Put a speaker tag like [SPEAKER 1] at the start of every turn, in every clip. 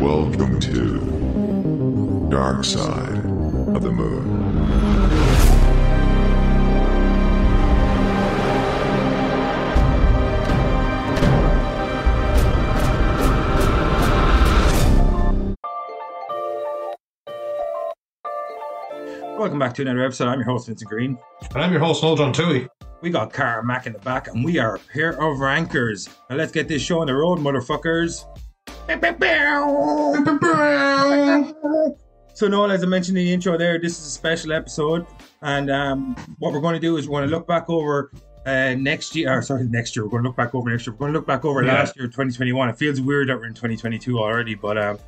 [SPEAKER 1] Welcome to Dark Side of the Moon.
[SPEAKER 2] Welcome back to another episode. I'm your host, Vincent Green.
[SPEAKER 3] And I'm your host, Noel John Tui.
[SPEAKER 2] We got Cara Mack in the back, and we are a pair of rankers. Now let's get this show on the road, motherfuckers. So, Noel, as I mentioned in the intro there, this is a special episode. And um, what we're going to do is we're going to look back over uh, next year. Or sorry, next year. We're going to look back over next year. We're going to look back over
[SPEAKER 3] Yeah.
[SPEAKER 2] last year, 2021. It feels weird that we're in 2022 already, but um,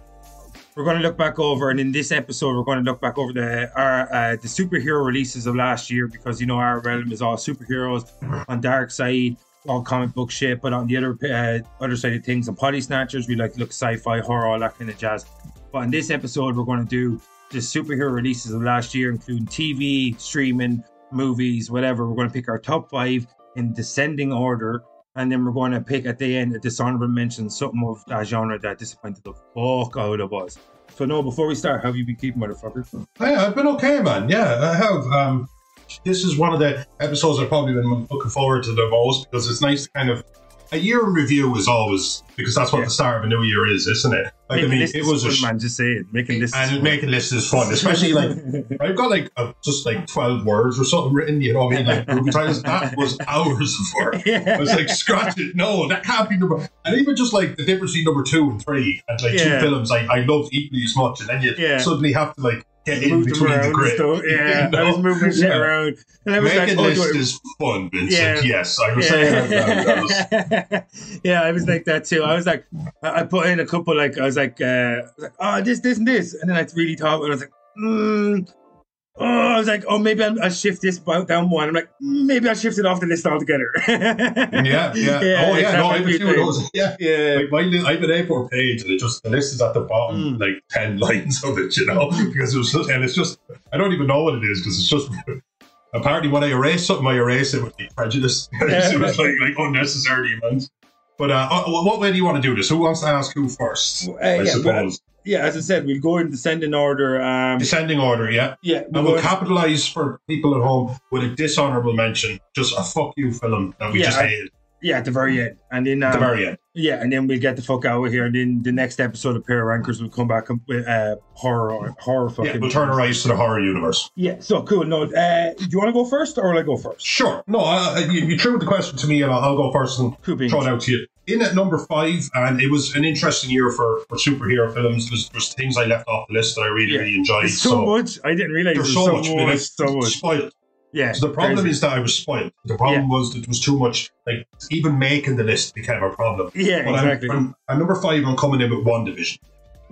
[SPEAKER 2] we're going to look back over. And in this episode, we're going to look back over the our uh, the superhero releases of last year because you know our realm is all superheroes on Dark Side. All comic book shit, but on the other uh, other side of things, on Potty Snatchers, we like to look sci-fi, horror, all that kind of jazz. But in this episode, we're going to do the superhero releases of last year, including TV, streaming, movies, whatever. We're going to pick our top five in descending order, and then we're going to pick at the end a dishonorable mention, something of that genre that disappointed the fuck out of us. So, no, before we start, how have you been keeping, motherfucker?
[SPEAKER 3] I've been okay, man. Yeah, I have. Um, this is one of the episodes I've probably been looking forward to the most because it's nice to kind of. A year in review is always because that's what
[SPEAKER 2] Yeah.
[SPEAKER 3] the start of a new year is, isn't it? Like, I mean, it was a
[SPEAKER 2] fun,
[SPEAKER 3] sh-
[SPEAKER 2] man. Just say it. Making lists.
[SPEAKER 3] and
[SPEAKER 2] fun.
[SPEAKER 3] making lists is fun, especially like I've got like uh, just like twelve words or something written. You know what I mean? Like movie. That was hours of work.
[SPEAKER 2] yeah.
[SPEAKER 3] I was like, scratch it. No, that can't be number. And even just like the difference between number two and three, and like
[SPEAKER 2] Yeah.
[SPEAKER 3] two films I, I loved equally as much, and then you suddenly have to like in
[SPEAKER 2] Moved them
[SPEAKER 3] between
[SPEAKER 2] around
[SPEAKER 3] the
[SPEAKER 2] and stuff. Yeah,
[SPEAKER 3] You
[SPEAKER 2] I was moving shit
[SPEAKER 3] Yeah.
[SPEAKER 2] around, and I was
[SPEAKER 3] Making
[SPEAKER 2] like, "Oh, I-
[SPEAKER 3] is fun, Vincent.
[SPEAKER 2] Yeah.
[SPEAKER 3] Yes, I was saying that. that- was-
[SPEAKER 2] yeah, I was like that too. I was like, I I put in a couple, like, I was like, uh, I was like, oh, this, this, and this. And then I really thought, and I was like, mm, oh, I was like, oh, maybe I'll, I'll shift this down one. I'm like, mm, maybe I'll shift it off the list altogether.
[SPEAKER 3] yeah, yeah.
[SPEAKER 2] Yeah,
[SPEAKER 3] oh, yeah. No, I have a few of those. Yeah.
[SPEAKER 2] yeah.
[SPEAKER 3] Like my, I have an A4 page, and it just the list is at the bottom,
[SPEAKER 2] Mm.
[SPEAKER 3] like ten lines of it, you know, because it was, just, and it's just I don't even know what it is because it's just. Apparently, when I erase something, I erase it with like prejudice. it was like like unnecessary amounts. But uh, uh, what way do you want to do this? Who wants to ask who first?
[SPEAKER 2] Uh,
[SPEAKER 3] I
[SPEAKER 2] yeah,
[SPEAKER 3] suppose
[SPEAKER 2] yeah, as I said, we'll go in descending order. Um,
[SPEAKER 3] descending order. Yeah,
[SPEAKER 2] yeah,
[SPEAKER 3] and
[SPEAKER 2] we'll
[SPEAKER 3] we'll capitalize for people at home with a dishonorable mention, just a fuck you film that we
[SPEAKER 2] Yeah,
[SPEAKER 3] just hated
[SPEAKER 2] yeah, at the very end. And then,
[SPEAKER 3] at
[SPEAKER 2] um,
[SPEAKER 3] the very end.
[SPEAKER 2] Yeah, and then we'll get the fuck out of here. And then the next episode of Pair of Rankers will come back with uh, horror, horror fucking.
[SPEAKER 3] Yeah, we'll turn our eyes to the horror universe.
[SPEAKER 2] Yeah, so cool. No, uh, do you want to go first or will I go first?
[SPEAKER 3] Sure. No, uh, you, you threw the question to me, and I'll, I'll go first and
[SPEAKER 2] Cool
[SPEAKER 3] throw it out to you. In at number five, and it was an interesting year for, for superhero films. There's, there's things I left off the list that I really,
[SPEAKER 2] Yeah.
[SPEAKER 3] really enjoyed.
[SPEAKER 2] There's so, much. I didn't realize
[SPEAKER 3] There's
[SPEAKER 2] there's
[SPEAKER 3] so, much,
[SPEAKER 2] much, so much.
[SPEAKER 3] spoiled.
[SPEAKER 2] Yeah.
[SPEAKER 3] So the problem
[SPEAKER 2] crazy.
[SPEAKER 3] is that I was spoiled. The problem was that it was too much. Like even making the list became a problem.
[SPEAKER 2] Yeah,
[SPEAKER 3] But I'm-
[SPEAKER 2] exactly.
[SPEAKER 3] I'm, at number five, I'm coming in with WandaVision.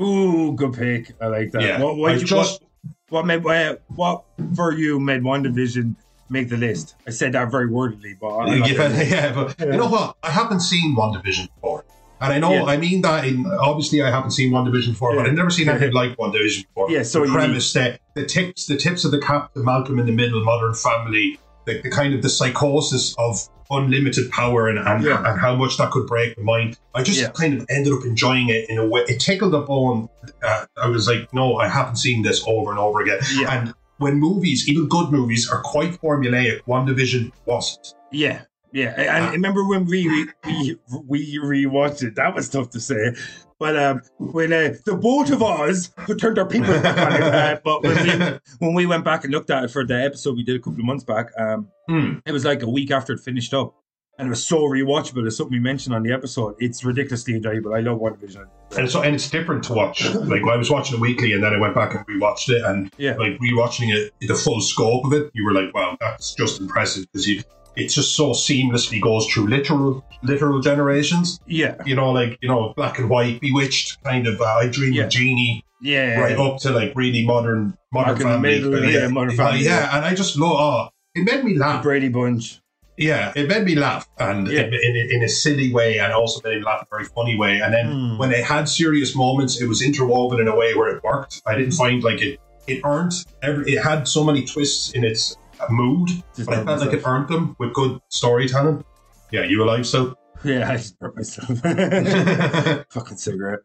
[SPEAKER 2] Ooh, good pick. I like that.
[SPEAKER 3] Yeah,
[SPEAKER 2] What, what, you,
[SPEAKER 3] just
[SPEAKER 2] what, what made uh, what for you made WandaVision make the list? I said that very wordily, but I, I like
[SPEAKER 3] yeah, yeah, but
[SPEAKER 2] Yeah.
[SPEAKER 3] you know what? I haven't seen WandaVision before. And I know,
[SPEAKER 2] Yeah.
[SPEAKER 3] I mean that in, obviously I haven't seen WandaVision before, but I've never seen anything like WandaVision before.
[SPEAKER 2] Yeah, so
[SPEAKER 3] the premise, the, the tips, the tips of the Captain Malcolm in the Middle, Modern Family, the, the kind of the psychosis of unlimited power and, and,
[SPEAKER 2] Yeah.
[SPEAKER 3] and how much that could break the mind. I just
[SPEAKER 2] Yeah.
[SPEAKER 3] kind of ended up enjoying it in a way. It tickled the bone. Uh, I was like, no, I haven't seen this over and over again.
[SPEAKER 2] Yeah.
[SPEAKER 3] And when movies, even good movies, are quite formulaic, WandaVision wasn't.
[SPEAKER 2] Yeah, yeah. And I
[SPEAKER 3] Ah.
[SPEAKER 2] remember when we we we rewatched it. That was tough to say. But um, when uh, the both of us who turned our people back on it, uh, but when we, when we went back and looked at it for the episode we did a couple of months back, um,
[SPEAKER 3] Hmm.
[SPEAKER 2] it was like a week after it finished up, and it was so rewatchable. It's something we mentioned on the episode. It's ridiculously enjoyable. I love WandaVision.
[SPEAKER 3] And so, and it's different to watch. Like I was watching it weekly, and then I went back and rewatched it, and
[SPEAKER 2] Yeah.
[SPEAKER 3] like rewatching it, the full scope of it, you were like, "Wow, that's just impressive." Because you, it just so seamlessly goes through literal, literal generations.
[SPEAKER 2] Yeah,
[SPEAKER 3] You know, like you know, black and white, bewitched, kind of. Uh, I dream
[SPEAKER 2] Yeah.
[SPEAKER 3] of Jeannie,
[SPEAKER 2] yeah,
[SPEAKER 3] right up to like really modern, modern
[SPEAKER 2] Back
[SPEAKER 3] family.
[SPEAKER 2] middle, yeah, Modern Family,
[SPEAKER 3] yeah, and I just love. Oh, it made me
[SPEAKER 2] The
[SPEAKER 3] laugh.
[SPEAKER 2] Brady Bunch.
[SPEAKER 3] Yeah, it made me laugh, and
[SPEAKER 2] Yeah.
[SPEAKER 3] in, in, in a silly way, and also made me laugh in a very funny way. And then
[SPEAKER 2] Hmm.
[SPEAKER 3] when it had serious moments, it was interwoven in a way where it worked. I didn't find like it. It earned every. It had so many twists in its mood,
[SPEAKER 2] Just
[SPEAKER 3] but I felt like it earned them with good storytelling. Yeah, you alive, so
[SPEAKER 2] Yeah, I just burnt myself. Fucking cigarette.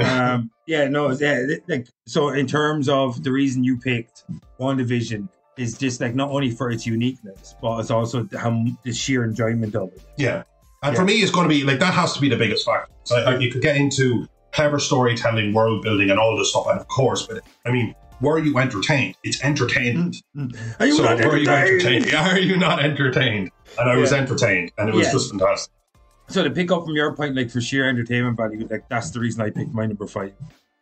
[SPEAKER 2] um, yeah, no, yeah, like so. In terms of the reason you picked WandaVision is just like not only for its uniqueness, but it's also how the sheer enjoyment of it.
[SPEAKER 3] Yeah. And
[SPEAKER 2] Yeah.
[SPEAKER 3] for me, it's going to be like that has to be the biggest factor. So I, I- you could get into clever storytelling, world building, and all this stuff, and of course, but I mean, were you entertained? It's entertainment. Mm, mm, mm.
[SPEAKER 2] Are you
[SPEAKER 3] so
[SPEAKER 2] not
[SPEAKER 3] were you
[SPEAKER 2] entertained?
[SPEAKER 3] entertained? Are you not entertained? And I was entertained, and it was
[SPEAKER 2] Yeah.
[SPEAKER 3] just fantastic.
[SPEAKER 2] So to pick up from your point, like for sheer entertainment value, like that's the reason I picked my number five.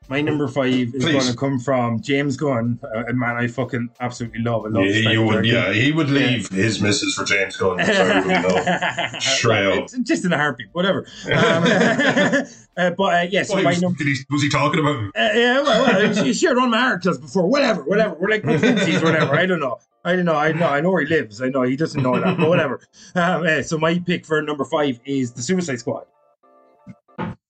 [SPEAKER 2] My number five is
[SPEAKER 3] Please.
[SPEAKER 2] going to come from James Gunn, uh, a man I fucking absolutely love. I love
[SPEAKER 3] Yeah,
[SPEAKER 2] his
[SPEAKER 3] you would, yeah, he would leave his missus for James Gunn. wouldn't. Straight up.
[SPEAKER 2] just in a heartbeat, whatever. Um, uh, but uh, yeah, so
[SPEAKER 3] What,
[SPEAKER 2] my
[SPEAKER 3] was,
[SPEAKER 2] number.
[SPEAKER 3] he, was he talking about?
[SPEAKER 2] Uh, yeah, well, well, he shared of my articles before. Whatever, whatever. We're like twinsies, whatever. I don't know. I don't know. I know. I know where he lives. I know he doesn't know that, but whatever. Um, uh, so my pick for number five is the Suicide Squad.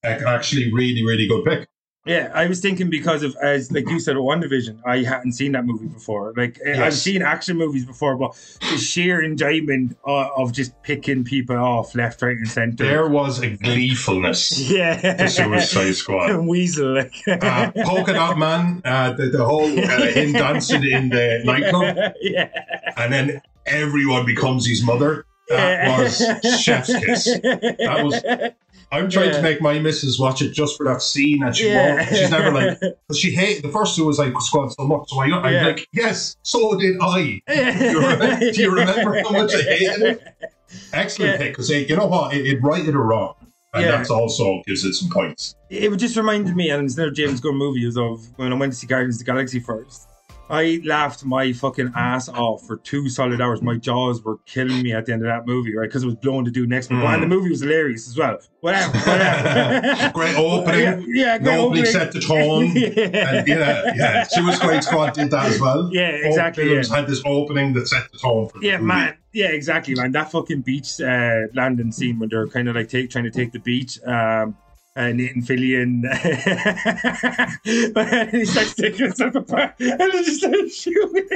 [SPEAKER 3] Actually, really, really good pick.
[SPEAKER 2] Yeah, I was thinking because of as like you said, WandaVision. I hadn't seen that movie before. Like uh, I've seen action movies before, but the sheer enjoyment of, of just picking people off left, right, and center.
[SPEAKER 3] There was a gleefulness
[SPEAKER 2] yeah,
[SPEAKER 3] to Suicide Squad.
[SPEAKER 2] Weasel. Like
[SPEAKER 3] uh, Polka Dot Man, uh, the, the whole uh, him dancing in the nightclub,
[SPEAKER 2] yeah,
[SPEAKER 3] and then everyone becomes his mother. That was chef's kiss. That was. I'm trying
[SPEAKER 2] Yeah.
[SPEAKER 3] to make my missus watch it just for that scene, and she
[SPEAKER 2] Yeah.
[SPEAKER 3] won't. She's never like, because she hated the first Suicide Squad so much. So I, I'm
[SPEAKER 2] Yeah.
[SPEAKER 3] like, yes, so did I. Do you remember, do you remember how much I hated it? Excellent pick because you know what, it, it righted or wrong, and
[SPEAKER 2] Yeah.
[SPEAKER 3] that's also gives it some points.
[SPEAKER 2] it just reminded me, and it's another James Gunn movie, is of when I went to see Guardians of the Galaxy first. I laughed my fucking ass off for two solid hours. My jaws were killing me at the end of that movie, right? Because it was blowing to do next movie.
[SPEAKER 3] Mm.
[SPEAKER 2] And the movie was hilarious as well. Whatever, whatever.
[SPEAKER 3] Great opening.
[SPEAKER 2] Yeah, yeah
[SPEAKER 3] The
[SPEAKER 2] great
[SPEAKER 3] opening set the tone.
[SPEAKER 2] yeah.
[SPEAKER 3] And yeah, yeah, Suicide Squad did that as well.
[SPEAKER 2] Yeah, exactly,
[SPEAKER 3] films had this opening that set the tone for the
[SPEAKER 2] Yeah,
[SPEAKER 3] movie.
[SPEAKER 2] man. Yeah, exactly, man. That fucking beach uh, landing scene when they're kind of like take, trying to take the beach. Um, and Nathan Fillion, and he starts taking himself apart, and then just starts shooting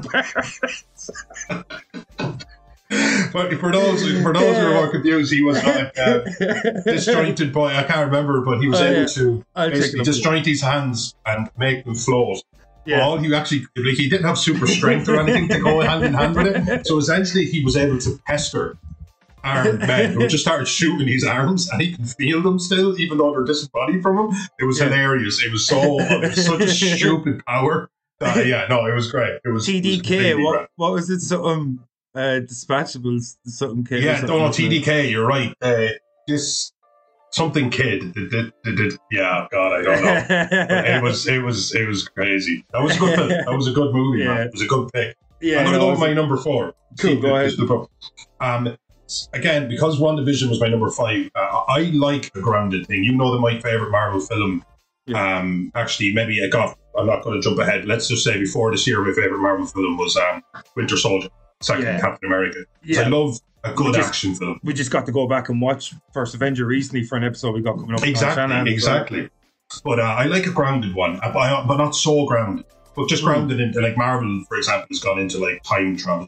[SPEAKER 2] birds.
[SPEAKER 3] But for those for those who are more confused, he was like uh, disjointed boy. I can't remember, but he was
[SPEAKER 2] Oh,
[SPEAKER 3] able
[SPEAKER 2] yeah.
[SPEAKER 3] to
[SPEAKER 2] I'll
[SPEAKER 3] basically disjoint his hands and make them float.
[SPEAKER 2] Yeah.
[SPEAKER 3] All he actually like he didn't have super strength or anything to go hand in hand with it. So essentially, he was able to pester armed men who just started shooting his arms, and he can feel them still, even though they're disembodied from him. It was
[SPEAKER 2] Yeah.
[SPEAKER 3] hilarious. It was so it was such a stupid power. Uh, yeah, no, it was great. It was it was
[SPEAKER 2] TDK. What what was it? Something uh, dispatchables. Something K. or
[SPEAKER 3] Yeah,
[SPEAKER 2] something,
[SPEAKER 3] no, no,
[SPEAKER 2] wasn't it?
[SPEAKER 3] TDK. You're right. Uh, this something kid. Did, did, did, yeah, God, I don't know. It was it was it was crazy. That was a good film. That was a good movie,
[SPEAKER 2] Yeah.
[SPEAKER 3] man. It was a good pick.
[SPEAKER 2] yeah,
[SPEAKER 3] I'm gonna
[SPEAKER 2] no,
[SPEAKER 3] go with my number four.
[SPEAKER 2] Cool, go ahead.
[SPEAKER 3] this is the pro- again, because WandaVision was my number five, uh, I like a grounded thing. You know that my favorite Marvel film. Um, actually, maybe I got. I'm not going to jump ahead. Let's just say before this year, my favorite Marvel film was um, Winter Soldier, second
[SPEAKER 2] Yeah.
[SPEAKER 3] Captain America.
[SPEAKER 2] Yeah.
[SPEAKER 3] I love a good
[SPEAKER 2] Just-
[SPEAKER 3] action film.
[SPEAKER 2] we just got to go back and watch First Avenger recently for an episode we got coming up. on
[SPEAKER 3] Exactly, exactly. But uh, I like a grounded one, uh, but, but not so grounded. But just grounded hmm. into like Marvel, for example, has gone into like time travel,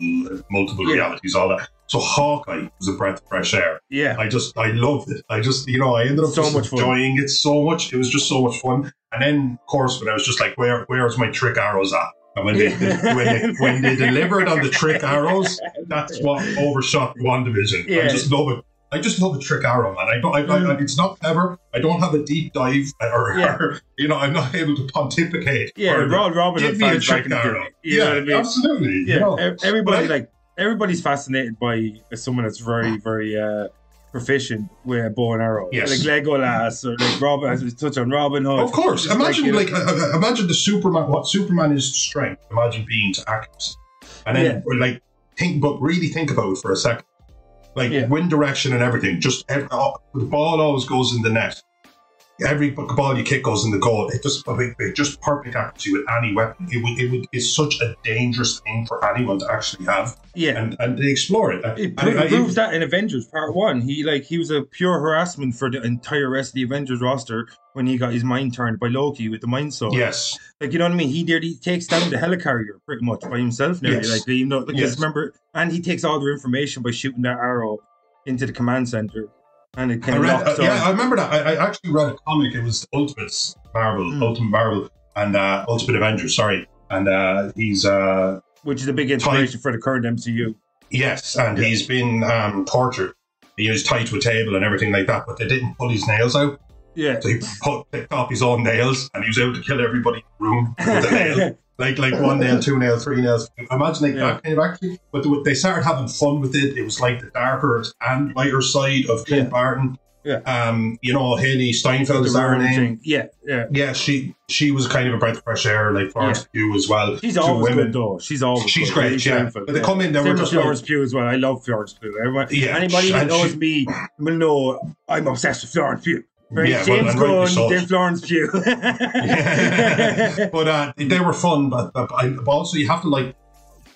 [SPEAKER 3] multiple
[SPEAKER 2] Yeah.
[SPEAKER 3] realities, all that. So Hawkeye was a breath of fresh air.
[SPEAKER 2] Yeah,
[SPEAKER 3] I just I loved it. I just you know I ended up
[SPEAKER 2] So much fun.
[SPEAKER 3] enjoying it so much. It was just so much fun. And then of course when I was just like, where where's my trick arrows at? And when they
[SPEAKER 2] Yeah.
[SPEAKER 3] when they when they delivered on the trick arrows, that's what overshot WandaVision. I just love it. I just love a trick arrow, man. I don't. I, I, it's not clever. I don't have a deep dive, or,
[SPEAKER 2] Mm. Yeah.
[SPEAKER 3] or, you know, I'm not able to pontificate.
[SPEAKER 2] yeah.
[SPEAKER 3] further.
[SPEAKER 2] Rod Robin
[SPEAKER 3] Give me a trick arrow.
[SPEAKER 2] You
[SPEAKER 3] yeah,
[SPEAKER 2] know what I mean?
[SPEAKER 3] absolutely.
[SPEAKER 2] Yeah,
[SPEAKER 3] You know,
[SPEAKER 2] everybody
[SPEAKER 3] I-
[SPEAKER 2] like everybody's fascinated by someone that's very, very uh, proficient with a bow and arrow.
[SPEAKER 3] Yes.
[SPEAKER 2] like Legolas or like Robin. As we touch on Robin Hood.
[SPEAKER 3] Of course.
[SPEAKER 2] Just
[SPEAKER 3] Imagine
[SPEAKER 2] you know-
[SPEAKER 3] like, uh, uh, imagine the Superman. What Superman is to strength. Imagine being to accuracy, and then like think, but really think about it for a second. Like
[SPEAKER 2] Yeah.
[SPEAKER 3] wind direction and everything. Just the ball always goes in the net. Every ball you kick goes in the goal. It just it, just perfect accuracy with any weapon. It would it would is such a dangerous thing for anyone to actually have,
[SPEAKER 2] yeah.
[SPEAKER 3] and and they explore it.
[SPEAKER 2] It pro-
[SPEAKER 3] I- I-
[SPEAKER 2] proves that in Avengers Part One, he like he was a pure harassment for the entire rest of the Avengers roster when he got his mind turned by Loki with the Mind Stone.
[SPEAKER 3] yes,
[SPEAKER 2] like you know what I mean. He did. He takes down the helicarrier pretty much by himself now.
[SPEAKER 3] Yes.
[SPEAKER 2] Like you know, because
[SPEAKER 3] Yes.
[SPEAKER 2] remember, and he takes all their information by shooting that arrow into the command center. And it
[SPEAKER 3] I
[SPEAKER 2] kind of
[SPEAKER 3] read,
[SPEAKER 2] locks
[SPEAKER 3] uh, yeah, I remember that. I, I actually read a comic. It was Ultimates Marvel,
[SPEAKER 2] Mm.
[SPEAKER 3] Ultimate Marvel, and uh, Ultimate Avengers. Sorry, and uh, he's uh,
[SPEAKER 2] which is a big inspiration for the current MCU.
[SPEAKER 3] yes, and
[SPEAKER 2] Yeah.
[SPEAKER 3] he's been um, tortured. He was tied to a table and everything like that, but they didn't pull his nails out.
[SPEAKER 2] Yeah.
[SPEAKER 3] So he put, picked off his own nails, and he was able to kill everybody in the room with a nail. Like like one nail, two nails, three nails. Imagine like
[SPEAKER 2] Yeah.
[SPEAKER 3] that kind of actually. But the- they started having fun with it. It was like the darker and lighter side of Clint
[SPEAKER 2] Yeah.
[SPEAKER 3] Barton.
[SPEAKER 2] Yeah.
[SPEAKER 3] Um, you know, Hailee Steinfeld is
[SPEAKER 2] Rowan
[SPEAKER 3] name?
[SPEAKER 2] Yeah, yeah.
[SPEAKER 3] Yeah, she she was kind of a breath of fresh air, like Florence Pugh as well.
[SPEAKER 2] She's
[SPEAKER 3] Two
[SPEAKER 2] always
[SPEAKER 3] women.
[SPEAKER 2] good though. She's always
[SPEAKER 3] She's
[SPEAKER 2] good.
[SPEAKER 3] great,
[SPEAKER 2] She's
[SPEAKER 3] yeah.
[SPEAKER 2] Steinfeld,
[SPEAKER 3] But they come in, they
[SPEAKER 2] Same with Florence
[SPEAKER 3] like,
[SPEAKER 2] Pugh as well. I love Florence Pugh. Everyone,
[SPEAKER 3] Yeah,
[SPEAKER 2] anybody that
[SPEAKER 3] and
[SPEAKER 2] knows
[SPEAKER 3] she-
[SPEAKER 2] me will know I'm obsessed with Florence Pugh. Right?
[SPEAKER 3] Yeah,
[SPEAKER 2] James
[SPEAKER 3] rightly
[SPEAKER 2] Gunn, Florence Pugh.
[SPEAKER 3] but uh, they were fun. But, but, but also, you have to like,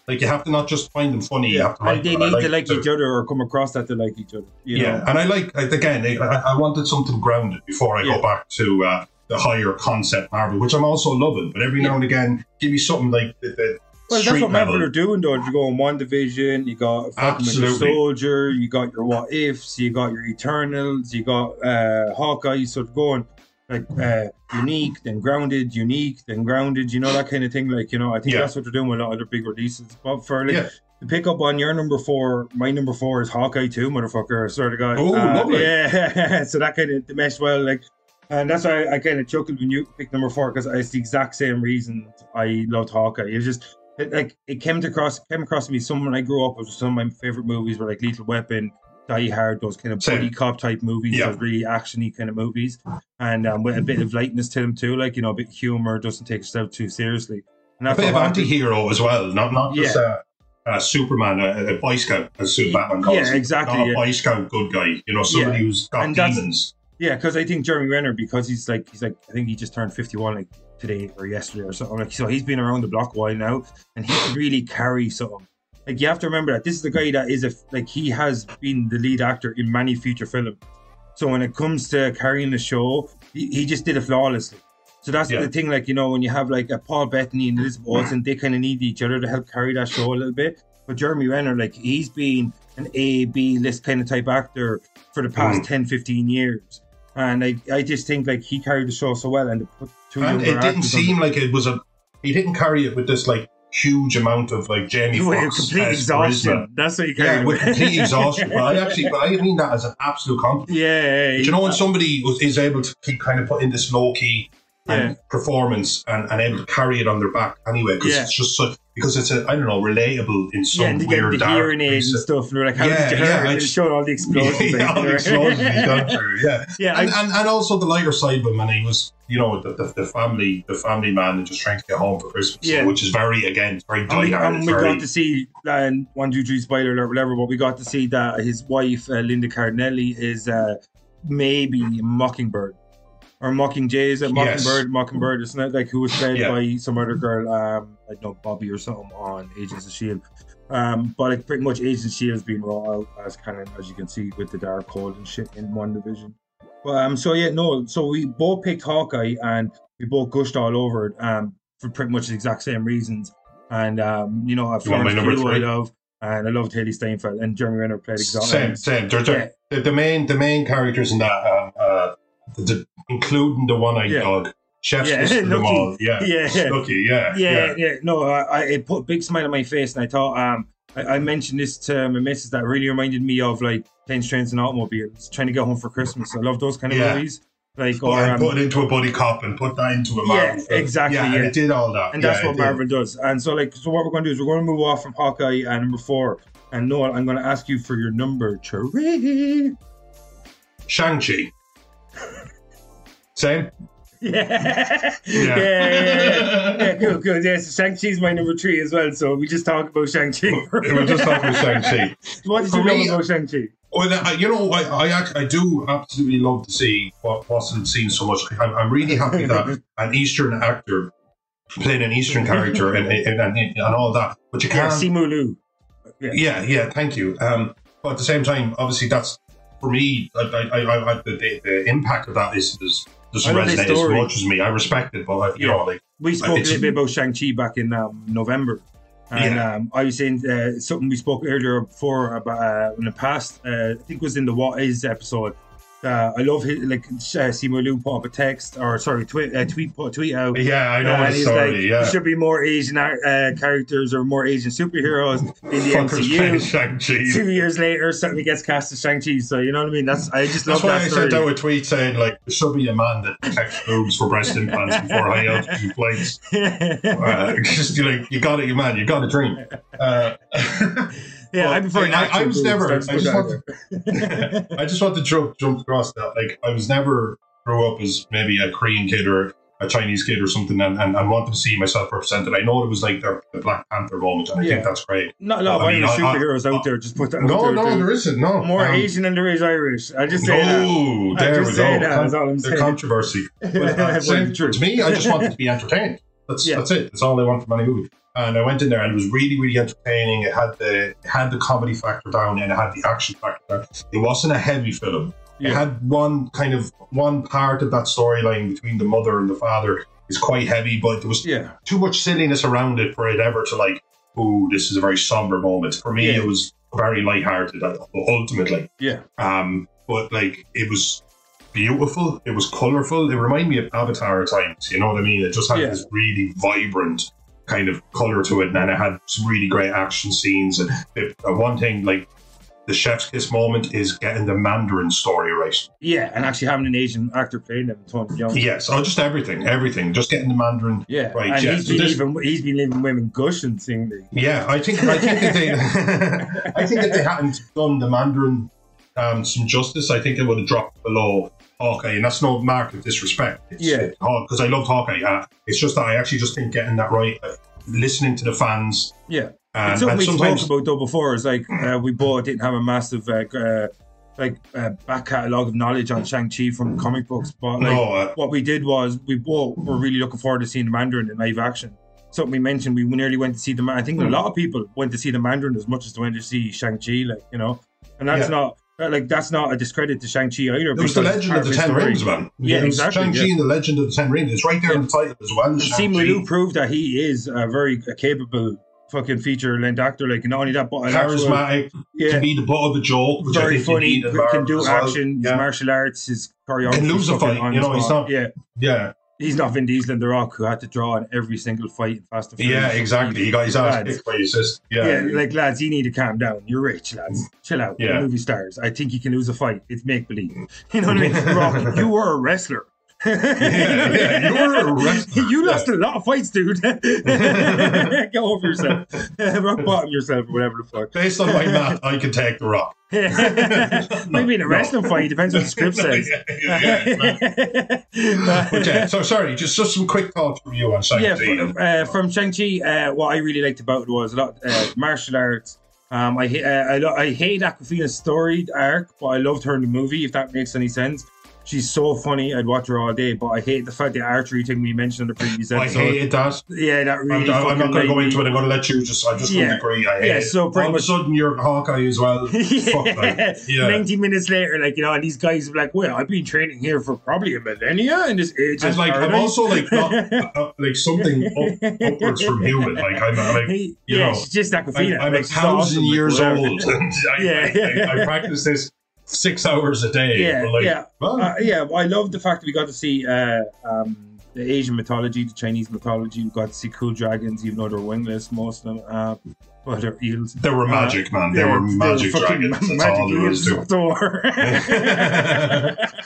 [SPEAKER 3] like you have to not just find them funny. You have to like
[SPEAKER 2] and they
[SPEAKER 3] them.
[SPEAKER 2] Need to like
[SPEAKER 3] the-
[SPEAKER 2] each other or come across that they like each other. You
[SPEAKER 3] yeah,
[SPEAKER 2] know?
[SPEAKER 3] and I like like, again. I, I wanted something grounded before I
[SPEAKER 2] Yeah.
[SPEAKER 3] go back to uh, the higher concept Marvel, which I'm also loving. But every now and again, give me something like the, the
[SPEAKER 2] Well, that's what Marvel are doing, though. You go in WandaVision, you got fucking Soldier, you got your What Ifs, you got your Eternals, you got uh, Hawkeye. So it's going like uh, unique, then grounded, unique, then grounded. You know that kind of thing. Like you know, I think
[SPEAKER 3] Yeah.
[SPEAKER 2] that's what they're doing with a lot of their big releases. But for like
[SPEAKER 3] Yeah.
[SPEAKER 2] to pick up on your number four, my number four is Hawkeye too, motherfucker. I swear to God.
[SPEAKER 3] Oh,
[SPEAKER 2] Uh,
[SPEAKER 3] lovely.
[SPEAKER 2] Yeah, so that kind of meshed well. Like. And that's why I kind of chuckled when you picked number four because it's the exact same reason I loved Hawkeye. It was just it, like it came across came across to me. Someone I grew up with some of my favorite movies were like Lethal Weapon, Die Hard, those kind of
[SPEAKER 3] Same.
[SPEAKER 2] buddy cop type movies,
[SPEAKER 3] Yeah.
[SPEAKER 2] those really actiony kind of movies, and um, with a bit of lightness to them too, like you know, a bit humor, doesn't take itself too seriously. And
[SPEAKER 3] a bit of anti-hero as well, not not just a, a Superman, a, a Boy Scout, as Batman calls
[SPEAKER 2] Yeah, exactly,
[SPEAKER 3] Not a. Boy Scout good guy, you know, somebody who's got
[SPEAKER 2] And
[SPEAKER 3] demons.
[SPEAKER 2] Yeah, because I think Jeremy Renner, because he's like he's like I think he just turned fifty one like today or yesterday or something. Like so he's been around the block a while now and he can really carry something. Like you have to remember that this is the guy that is a like he has been the lead actor in many feature films. So when it comes to carrying the show, he, he just did it flawlessly. So that's
[SPEAKER 3] Yeah.
[SPEAKER 2] the thing, like you know, when you have like a Paul Bettany and Elizabeth Olsen, they kind of need each other to help carry that show a little bit. But Jeremy Renner, like he's been an A, B list kind of type actor for the past
[SPEAKER 3] Mm.
[SPEAKER 2] 10, 15 years. And I, I just think like he carried the show so well and to
[SPEAKER 3] And it didn't seem like it was a. He didn't carry it with this like huge amount of like Jamie
[SPEAKER 2] With
[SPEAKER 3] Foxx
[SPEAKER 2] complete exhaustion. That's what he carried.
[SPEAKER 3] Yeah, with complete exhaustion. But I actually, but I mean that as an absolute compliment.
[SPEAKER 2] yeah, yeah,
[SPEAKER 3] Do you know when somebody was, is able to keep kind of putting this low key and
[SPEAKER 2] Yeah.
[SPEAKER 3] performance and, and able to carry it on their back anyway because
[SPEAKER 2] Yeah.
[SPEAKER 3] it's just such because it's a I don't know relatable in some
[SPEAKER 2] yeah, and they
[SPEAKER 3] weird
[SPEAKER 2] the hearing aids and stuff, and they're like, "How
[SPEAKER 3] Yeah,
[SPEAKER 2] did you
[SPEAKER 3] yeah,
[SPEAKER 2] hear?"
[SPEAKER 3] Just-
[SPEAKER 2] showed all the explosions.
[SPEAKER 3] yeah, all the explosions he's gone through. Yeah,
[SPEAKER 2] yeah,
[SPEAKER 3] and,
[SPEAKER 2] I,
[SPEAKER 3] and and also the lighter side of him, and he was you know the, the, the family the family man and just trying to get home for Christmas,
[SPEAKER 2] Yeah.
[SPEAKER 3] which is very again very
[SPEAKER 2] And we, and we
[SPEAKER 3] very,
[SPEAKER 2] got to see, and one, two, three, spoiler alert, whatever, but we got to see that his wife, uh, Linda Cardinelli, is uh, maybe Mockingbird. Or Mockingjay, is it?
[SPEAKER 3] Yes.
[SPEAKER 2] Mockingbird, Mockingbird, isn't it? Like, who was played
[SPEAKER 3] Yeah.
[SPEAKER 2] by some other girl, um, I don't know, Bobby or something on Agents of S.H.I.E.L.D. Um, but like, pretty much Agents of S.H.I.E.L.D. has been raw out as of as you can see, with the Dark Hold and shit in WandaVision. But, um, so yeah, no, so we both picked Hawkeye and we both gushed all over it um, for pretty much the exact same reasons. And um, you know, I
[SPEAKER 3] You want my
[SPEAKER 2] Florence Pugh I love, and I loved Hailee Steinfeld and Jeremy Renner played exactly.
[SPEAKER 3] same same. They're, they're, the, the main the main characters in that, um, the, including the one eyed
[SPEAKER 2] Yeah.
[SPEAKER 3] dog, chef's
[SPEAKER 2] Yeah,
[SPEAKER 3] for them all. Yeah,
[SPEAKER 2] Yeah, yeah.
[SPEAKER 3] Nucky, yeah,
[SPEAKER 2] Yeah, yeah, no, I, I it put a big smile on my face, and I thought, um, I, I mentioned this to my missus that really reminded me of like planes, trains, and automobiles, trying to get home for Christmas. I love those kind of
[SPEAKER 3] Yeah.
[SPEAKER 2] movies, like
[SPEAKER 3] Or,
[SPEAKER 2] or um,
[SPEAKER 3] put it into a buddy cop and put that into a
[SPEAKER 2] Yeah,
[SPEAKER 3] film.
[SPEAKER 2] exactly,
[SPEAKER 3] Yeah,
[SPEAKER 2] yeah.
[SPEAKER 3] it did all that.
[SPEAKER 2] and that's what. Marvel does. And so, like, so what we're going to do is we're going to move off from Hawkeye and number four. And Noel, I'm going to ask you for your number three.
[SPEAKER 3] Shang-Chi. Same?
[SPEAKER 2] Yeah. yeah, yeah, yeah, yeah. Cool, cool. Yes, Shang-Chi's my number three as well. So we just talk about Shang-Chi.
[SPEAKER 3] We're just talking about Shang-Chi.
[SPEAKER 2] what did
[SPEAKER 3] For
[SPEAKER 2] you
[SPEAKER 3] me-
[SPEAKER 2] love about Shang-Chi?
[SPEAKER 3] Well, you know, I, I, I do absolutely love to see what wasn't seen so much. I'm, I'm really happy that an Eastern actor playing an Eastern character and, and, and, and all that. But you can't.
[SPEAKER 2] Simu Liu.
[SPEAKER 3] Yeah, yeah, thank you. Um, but at the same time, obviously, that's for me. I, I, I, I, the, the, the impact of that is, is doesn't
[SPEAKER 2] I love his
[SPEAKER 3] resonate as much as me. I respect it, but uh, you
[SPEAKER 2] Yeah.
[SPEAKER 3] know, like
[SPEAKER 2] We spoke a little bit about Shang-Chi back in um, November. And
[SPEAKER 3] Yeah.
[SPEAKER 2] um, I was saying uh, something we spoke earlier before about uh, in the past. Uh, I think it was in the What Is episode. Uh, I love his, like uh, Simu Liu put up a text or sorry tweet uh, tweet put a tweet out.
[SPEAKER 3] Yeah, I know
[SPEAKER 2] Uh,
[SPEAKER 3] story.
[SPEAKER 2] like,
[SPEAKER 3] yeah.
[SPEAKER 2] there should be more Asian uh, characters or more Asian superheroes in the MCU.
[SPEAKER 3] Shang-Chi.
[SPEAKER 2] Two years later, suddenly gets cast as Shang Chi. So you know what I mean? That's I just love That's
[SPEAKER 3] why
[SPEAKER 2] that
[SPEAKER 3] I
[SPEAKER 2] story.
[SPEAKER 3] sent out a tweet saying like there should be a man that protects boobs for breast implants before high altitude flights. Uh, just you like you got it, you man, you got a dream.
[SPEAKER 2] Yeah,
[SPEAKER 3] well,
[SPEAKER 2] I prefer
[SPEAKER 3] I- I- I was never- I just
[SPEAKER 2] either.
[SPEAKER 3] I just want to jump jump across that. Like I was never grew up as maybe a Korean kid or a Chinese kid or something, and, and, and wanted to see myself represented. I know it was like the, the Black Panther moment, and I
[SPEAKER 2] Yeah.
[SPEAKER 3] think that's great.
[SPEAKER 2] Not a lot of
[SPEAKER 3] I mean,
[SPEAKER 2] Irish
[SPEAKER 3] I- I-
[SPEAKER 2] superheroes out there. Just put that
[SPEAKER 3] No,
[SPEAKER 2] there.
[SPEAKER 3] no,
[SPEAKER 2] too.
[SPEAKER 3] there isn't. No,
[SPEAKER 2] More
[SPEAKER 3] Um,
[SPEAKER 2] Asian than there is Irish. I just say that.
[SPEAKER 3] No,
[SPEAKER 2] I
[SPEAKER 3] there
[SPEAKER 2] just
[SPEAKER 3] we
[SPEAKER 2] say
[SPEAKER 3] go.
[SPEAKER 2] that, that's all I'm
[SPEAKER 3] the
[SPEAKER 2] saying.
[SPEAKER 3] controversy. But, uh, to me, I just wanted to be entertained. That's
[SPEAKER 2] Yeah.
[SPEAKER 3] that's it. That's all I want from any movie. And I went in there, and it was really, really entertaining. It had the it had the comedy factor down, and it had the action factor down. It wasn't a heavy film. It had one kind of one part of that storyline between the mother and the father is quite heavy, but there was
[SPEAKER 2] Yeah,
[SPEAKER 3] too much silliness around it for it ever to like, oh, this is a very somber moment. For me,
[SPEAKER 2] Yeah.
[SPEAKER 3] it was very lighthearted. uh, Ultimately,
[SPEAKER 2] yeah,
[SPEAKER 3] um, but like it was beautiful. It was colorful. It reminded me of Avatar at times. You know what I mean? It just had
[SPEAKER 2] Yeah.
[SPEAKER 3] this really vibrant kind of color to it, and then it had some really great action scenes. And it, uh, one thing, like the chef's kiss moment, is getting the Mandarin story right.
[SPEAKER 2] yeah. And actually having an Asian actor playing them, Tony Leung.
[SPEAKER 3] Yes, oh, just everything, everything. Just getting the Mandarin.
[SPEAKER 2] Yeah,
[SPEAKER 3] Right,
[SPEAKER 2] and
[SPEAKER 3] yeah,
[SPEAKER 2] he's been
[SPEAKER 3] this-
[SPEAKER 2] even he's been leaving women gushing singly.
[SPEAKER 3] Yeah, I think I think if they I think if they hadn't done the Mandarin um, some justice, I think it would have dropped below Hawkeye, and that's no mark of disrespect. It's,
[SPEAKER 2] Yeah.
[SPEAKER 3] because I love Hawkeye. Uh, it's just that I actually just think getting that right, uh, listening to the fans,
[SPEAKER 2] Yeah,
[SPEAKER 3] um,
[SPEAKER 2] it's something we
[SPEAKER 3] sometimes
[SPEAKER 2] spoke about though before. Is like uh, we both didn't have a massive uh, uh, like uh, back catalog of knowledge on Shang Chi from comic books, but like
[SPEAKER 3] no, uh,
[SPEAKER 2] what we did was we both were really looking forward to seeing the Mandarin in live action. Something we mentioned, we nearly went to see the. I think a
[SPEAKER 3] Hmm.
[SPEAKER 2] lot of people went to see the Mandarin as much as they went to see Shang Chi, like you know, and that's
[SPEAKER 3] Yeah.
[SPEAKER 2] not like that's not a discredit to Shang Chi either.
[SPEAKER 3] it was the Legend of the Ten
[SPEAKER 2] story.
[SPEAKER 3] Rings, man.
[SPEAKER 2] Yeah,
[SPEAKER 3] was
[SPEAKER 2] exactly,
[SPEAKER 3] Shang-Chi
[SPEAKER 2] yeah.
[SPEAKER 3] and the Legend of the Ten Rings. It's right there in the title as well.
[SPEAKER 2] Simu Liu proved that he is a very capable fucking feature length actor. Like not only that, but an actual-
[SPEAKER 3] charismatic,
[SPEAKER 2] yeah,
[SPEAKER 3] can be the butt of the joke, which I
[SPEAKER 2] very funny.
[SPEAKER 3] need
[SPEAKER 2] Can do
[SPEAKER 3] as well.
[SPEAKER 2] action, his martial arts, his choreography.
[SPEAKER 3] Can lose a fight, you know, he's not-
[SPEAKER 2] Yeah,
[SPEAKER 3] yeah,
[SPEAKER 2] he's not Vin Diesel and The Rock, who had to draw in every single fight in Fast and Furious.
[SPEAKER 3] yeah, exactly. He got his ass kicked by his sister.
[SPEAKER 2] Yeah.
[SPEAKER 3] Yeah,
[SPEAKER 2] like lads, you need to calm down. You're rich, lads. Chill out.
[SPEAKER 3] Yeah.
[SPEAKER 2] You're movie stars. I think you can lose a fight. It's make believe. You know what I mean? Rock, you were a wrestler.
[SPEAKER 3] Yeah, you were a wrestler.
[SPEAKER 2] you lost a lot of fights, dude. Get over yourself. Rock bottom yourself, or whatever the fuck.
[SPEAKER 3] Based on my math, I can take the rock.
[SPEAKER 2] Maybe in a
[SPEAKER 3] No.
[SPEAKER 2] wrestling fight, depends what the script says.
[SPEAKER 3] yeah, yeah, okay, so sorry, just just some quick thoughts from you on
[SPEAKER 2] yeah,
[SPEAKER 3] Shang-Chi.
[SPEAKER 2] from, uh, from Shang-Chi, uh, what I really liked about it was a lot uh, martial arts. Um, I, uh, I, I hate Awkwafina's story arc, but I loved her in the movie, if that makes any sense. She's so funny, I'd watch her all day, but I hate the fact the archery thing we mentioned in the previous episode.
[SPEAKER 3] I hated that.
[SPEAKER 2] yeah, that
[SPEAKER 3] I'm,
[SPEAKER 2] really
[SPEAKER 3] I'm not going to go into it. I'm going to let you just. I just
[SPEAKER 2] Yeah.
[SPEAKER 3] don't agree. I hate
[SPEAKER 2] Yeah, so pretty
[SPEAKER 3] All
[SPEAKER 2] much-
[SPEAKER 3] of a sudden, you're Hawkeye as well. Fuck
[SPEAKER 2] yeah.
[SPEAKER 3] that. Yeah.
[SPEAKER 2] 90 minutes later, like, you know, and these guys are like, well, I've been training here for probably a millennia in this age
[SPEAKER 3] And like, I'm also like not uh, like something up, upwards from human. Like I'm like you
[SPEAKER 2] yeah,
[SPEAKER 3] know,
[SPEAKER 2] she's just
[SPEAKER 3] I'm, I'm a
[SPEAKER 2] like, she's
[SPEAKER 3] thousand years old. And I,
[SPEAKER 2] Yeah.
[SPEAKER 3] I, I, I practice this six hours a day.
[SPEAKER 2] Yeah,
[SPEAKER 3] like,
[SPEAKER 2] yeah.
[SPEAKER 3] well,
[SPEAKER 2] Uh, yeah, well, I love the fact that we got to see uh, um, the Asian mythology, the Chinese mythology. We got to see cool dragons, even though they're wingless, most of them. Uh, well, they're eels.
[SPEAKER 3] they were magic, man. They
[SPEAKER 2] Yeah,
[SPEAKER 3] were magic
[SPEAKER 2] fucking
[SPEAKER 3] dragons. That's
[SPEAKER 2] magic
[SPEAKER 3] all there is to it.
[SPEAKER 2] Thor.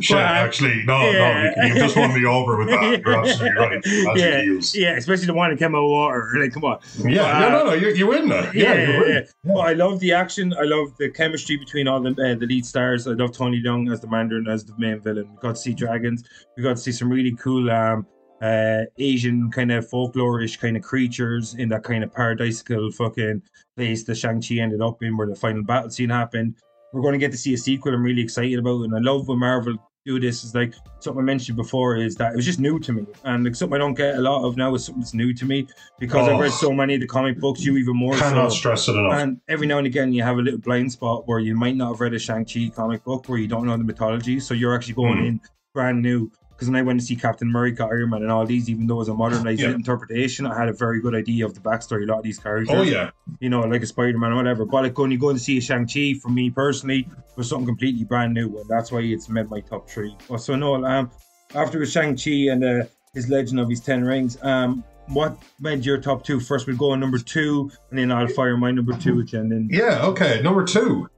[SPEAKER 3] Shit,
[SPEAKER 2] uh,
[SPEAKER 3] actually, no,
[SPEAKER 2] yeah.
[SPEAKER 3] no, you, you just won me over with that. You're absolutely right. Magic
[SPEAKER 2] yeah,
[SPEAKER 3] eels.
[SPEAKER 2] yeah, especially the one that came out of water. Like, come on.
[SPEAKER 3] Yeah,
[SPEAKER 2] But,
[SPEAKER 3] no,
[SPEAKER 2] uh,
[SPEAKER 3] no, no, you, you win that. Yeah,
[SPEAKER 2] yeah,
[SPEAKER 3] you win.
[SPEAKER 2] yeah. But I love the action. I love the chemistry between all the uh, the lead stars. I love Tony Leung as the Mandarin as the main villain. We got to see dragons. We got to see some really cool um, uh, Asian kind of folklorish kind of creatures in that kind of paradisical fucking place that Shang Chi ended up in, where the final battle scene happened. We're going to get to see a sequel. I'm really excited about, and I love when Marvel do this. Is like something I mentioned before is that it was just new to me, and like something I don't get a lot of now is something that's new to me because I've
[SPEAKER 3] Oh.
[SPEAKER 2] read so many of the comic books. You even more
[SPEAKER 3] Cannot
[SPEAKER 2] so.
[SPEAKER 3] stress it enough.
[SPEAKER 2] And every now and again, you have a little blind spot where you might not have read a Shang-Chi comic book where you don't know the mythology. So you're actually going
[SPEAKER 3] Hmm.
[SPEAKER 2] in brand new. Because when I went to see Captain America, Iron Man, and all these, even though it was a modernized
[SPEAKER 3] Yeah.
[SPEAKER 2] interpretation, I had a very good idea of the backstory. A lot of these characters
[SPEAKER 3] Oh yeah,
[SPEAKER 2] you know, like a Spider Man or whatever. But like when you go and see a Shang Chi, for me personally, was something completely brand new, and that's why it's made my top three. Well, so no, um, after with Shang Chi and uh, his Legend of His Ten Rings, um, what made your top two? First, we'll go on number two, and then I'll fire my number two you, and then
[SPEAKER 3] yeah. Okay, number two,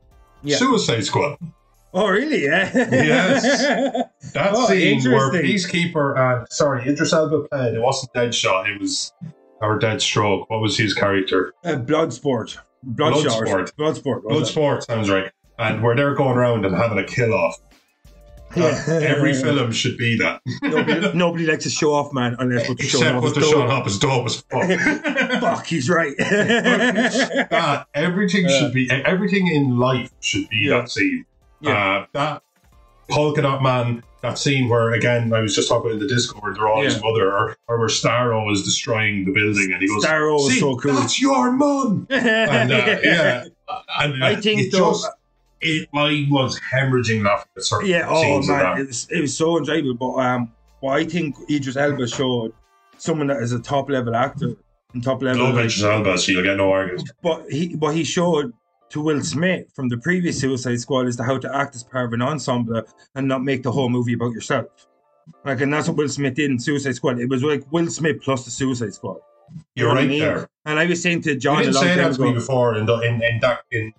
[SPEAKER 2] Yeah.
[SPEAKER 3] Suicide Squad.
[SPEAKER 2] Oh really? Yeah.
[SPEAKER 3] Yes. That
[SPEAKER 2] Oh,
[SPEAKER 3] scene where. Peacekeeper and sorry, Idris Elba played. It wasn't Deadshot. It was or Deadstroke. What was his character?
[SPEAKER 2] uh, Bloodsport, Bloodshot,
[SPEAKER 3] Bloodsport.
[SPEAKER 2] Bloodsport?
[SPEAKER 3] Bloodsport sounds right. And where they're going around and having a kill off.
[SPEAKER 2] Yeah.
[SPEAKER 3] Every film should be that.
[SPEAKER 2] Nobody, nobody likes to show off, man, unless what the show
[SPEAKER 3] Except
[SPEAKER 2] off
[SPEAKER 3] what
[SPEAKER 2] is
[SPEAKER 3] Sean. Hop is dope as fuck.
[SPEAKER 2] Fuck, he's right.
[SPEAKER 3] that everything
[SPEAKER 2] Yeah.
[SPEAKER 3] should be everything in life should be
[SPEAKER 2] Yeah.
[SPEAKER 3] that scene.
[SPEAKER 2] Yeah.
[SPEAKER 3] Uh, that polka dot man, that scene where again I was just talking about in the Discord, they're all his mother, or, or where Starro is destroying the building, and he goes,
[SPEAKER 2] Starro
[SPEAKER 3] "See,
[SPEAKER 2] so cool."
[SPEAKER 3] That's your mum." And uh, yeah, and uh,
[SPEAKER 2] I think
[SPEAKER 3] it
[SPEAKER 2] though-
[SPEAKER 3] just, it, I was hemorrhaging laughing at certain
[SPEAKER 2] Yeah, oh
[SPEAKER 3] scenes of
[SPEAKER 2] man, it was it was so enjoyable. But um, what I think Idris Elba showed someone that is a top level actor and top level.
[SPEAKER 3] Love Idris Elba, so you'll get no argument.
[SPEAKER 2] but he what he showed to Will Smith from the previous Suicide Squad is to how to act as part of an ensemble and not make the whole movie about yourself. Like, and that's what Will Smith did in Suicide Squad. It was like Will Smith plus the Suicide Squad. You
[SPEAKER 3] You're
[SPEAKER 2] know what I
[SPEAKER 3] right
[SPEAKER 2] mean?
[SPEAKER 3] there.
[SPEAKER 2] And I was saying to John a
[SPEAKER 3] didn't say that to me before in, the, in, in that in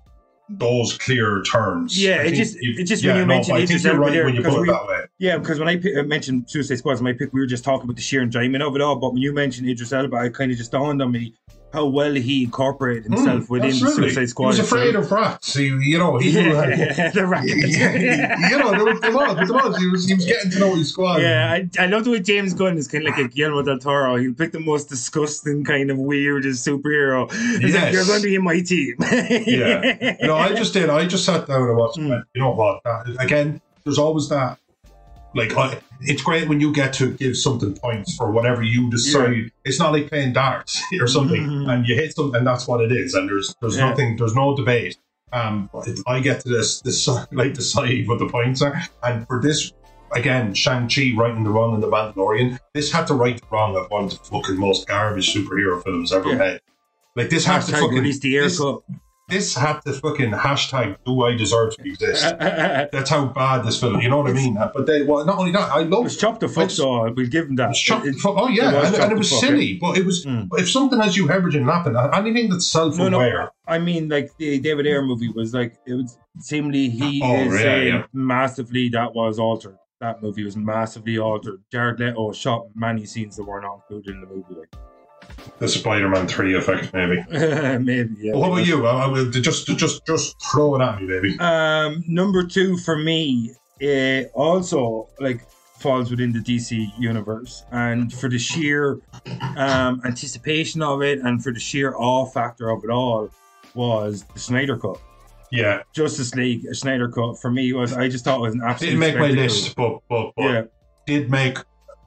[SPEAKER 3] those clear terms.
[SPEAKER 2] Yeah,
[SPEAKER 3] I
[SPEAKER 2] it just- it just
[SPEAKER 3] yeah,
[SPEAKER 2] when you
[SPEAKER 3] no,
[SPEAKER 2] mentioned
[SPEAKER 3] I
[SPEAKER 2] Idris
[SPEAKER 3] think you're
[SPEAKER 2] Elba
[SPEAKER 3] right when you put it that way.
[SPEAKER 2] Yeah, because when I uh, mentioned Suicide Squad as my pick, we were just talking about the sheer enjoyment of it all. But when you mentioned Idris Elba, it kind of just dawned on me how well he incorporated himself
[SPEAKER 3] Mm,
[SPEAKER 2] within
[SPEAKER 3] absolutely.
[SPEAKER 2] the Suicide Squad.
[SPEAKER 3] He was afraid of rats. He, you know, he knew how to.
[SPEAKER 2] yeah, the racket.
[SPEAKER 3] you know, there was, there was, there was. He was, he was getting to know his squad.
[SPEAKER 2] Yeah, I, I love the way James Gunn is kind of like a Guillermo del Toro. He'll pick the most disgusting, kind of weirdest superhero. He's like,
[SPEAKER 3] Yes.
[SPEAKER 2] you're going to be in my team.
[SPEAKER 3] Yeah. No, I just did. I just sat down and watched.
[SPEAKER 2] Mm.
[SPEAKER 3] You know what? That, again, there's always that. Like, I, it's great when you get to give something points for whatever you decide. It's not like playing darts or something,
[SPEAKER 2] Mhm.
[SPEAKER 3] and you hit something, and that's what it is. And there's there's
[SPEAKER 2] Yeah.
[SPEAKER 3] nothing, there's no debate. Um, I get to this this like decide what the points are, and for this. Again, Shang Chi righting the wrong in the Mandalorian. This had to right the wrong of one of the fucking most garbage superhero films ever
[SPEAKER 2] Yeah.
[SPEAKER 3] made. Like this has to fucking
[SPEAKER 2] release the air
[SPEAKER 3] this,
[SPEAKER 2] cut.
[SPEAKER 3] This had the fucking hashtag do I deserve to exist? That's how bad this film. You know what I mean? But they well, not only that, I
[SPEAKER 2] It
[SPEAKER 3] love
[SPEAKER 2] was chopped the fuck,
[SPEAKER 3] It's-
[SPEAKER 2] so we'll give him that.
[SPEAKER 3] it's chopped
[SPEAKER 2] It-
[SPEAKER 3] fu- oh yeah,
[SPEAKER 2] it
[SPEAKER 3] and, and it was silly, but it was.
[SPEAKER 2] Mm.
[SPEAKER 3] If something has you hemorrhaging laughing, anything that's self-aware,
[SPEAKER 2] no. I mean, like the David Ayer movie was like it was seemingly he
[SPEAKER 3] Oh,
[SPEAKER 2] is
[SPEAKER 3] yeah,
[SPEAKER 2] massively that was altered. That movie was massively altered. Jared Leto shot many scenes that were not included in the movie.
[SPEAKER 3] The Spider-Man three effect, maybe.
[SPEAKER 2] Maybe, yeah.
[SPEAKER 3] Well, what about you? I, will just, just, just throw it at me, baby.
[SPEAKER 2] Um, number two for me, uh, also like falls within the DC universe, and for the sheer um, anticipation of it, and for the sheer awe factor of it all, was the Snyder Cut.
[SPEAKER 3] Yeah,
[SPEAKER 2] Justice League, a Snyder Cut for me was I just thought it was an absolute.
[SPEAKER 3] didn't make my list, but, but, but
[SPEAKER 2] Yeah,
[SPEAKER 3] did make.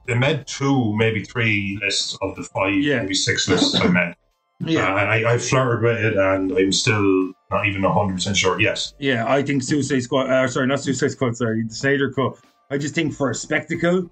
[SPEAKER 3] They made two, maybe three lists of the five,
[SPEAKER 2] Yeah.
[SPEAKER 3] maybe six lists I made.
[SPEAKER 2] yeah,
[SPEAKER 3] Uh, and I, I flirted with it, and I'm still not even 100% sure. Yes.
[SPEAKER 2] yeah. I think Suicide Squad. Uh, sorry, not Suicide Squad. Sorry, the Snyder Cut. I just think for a spectacle,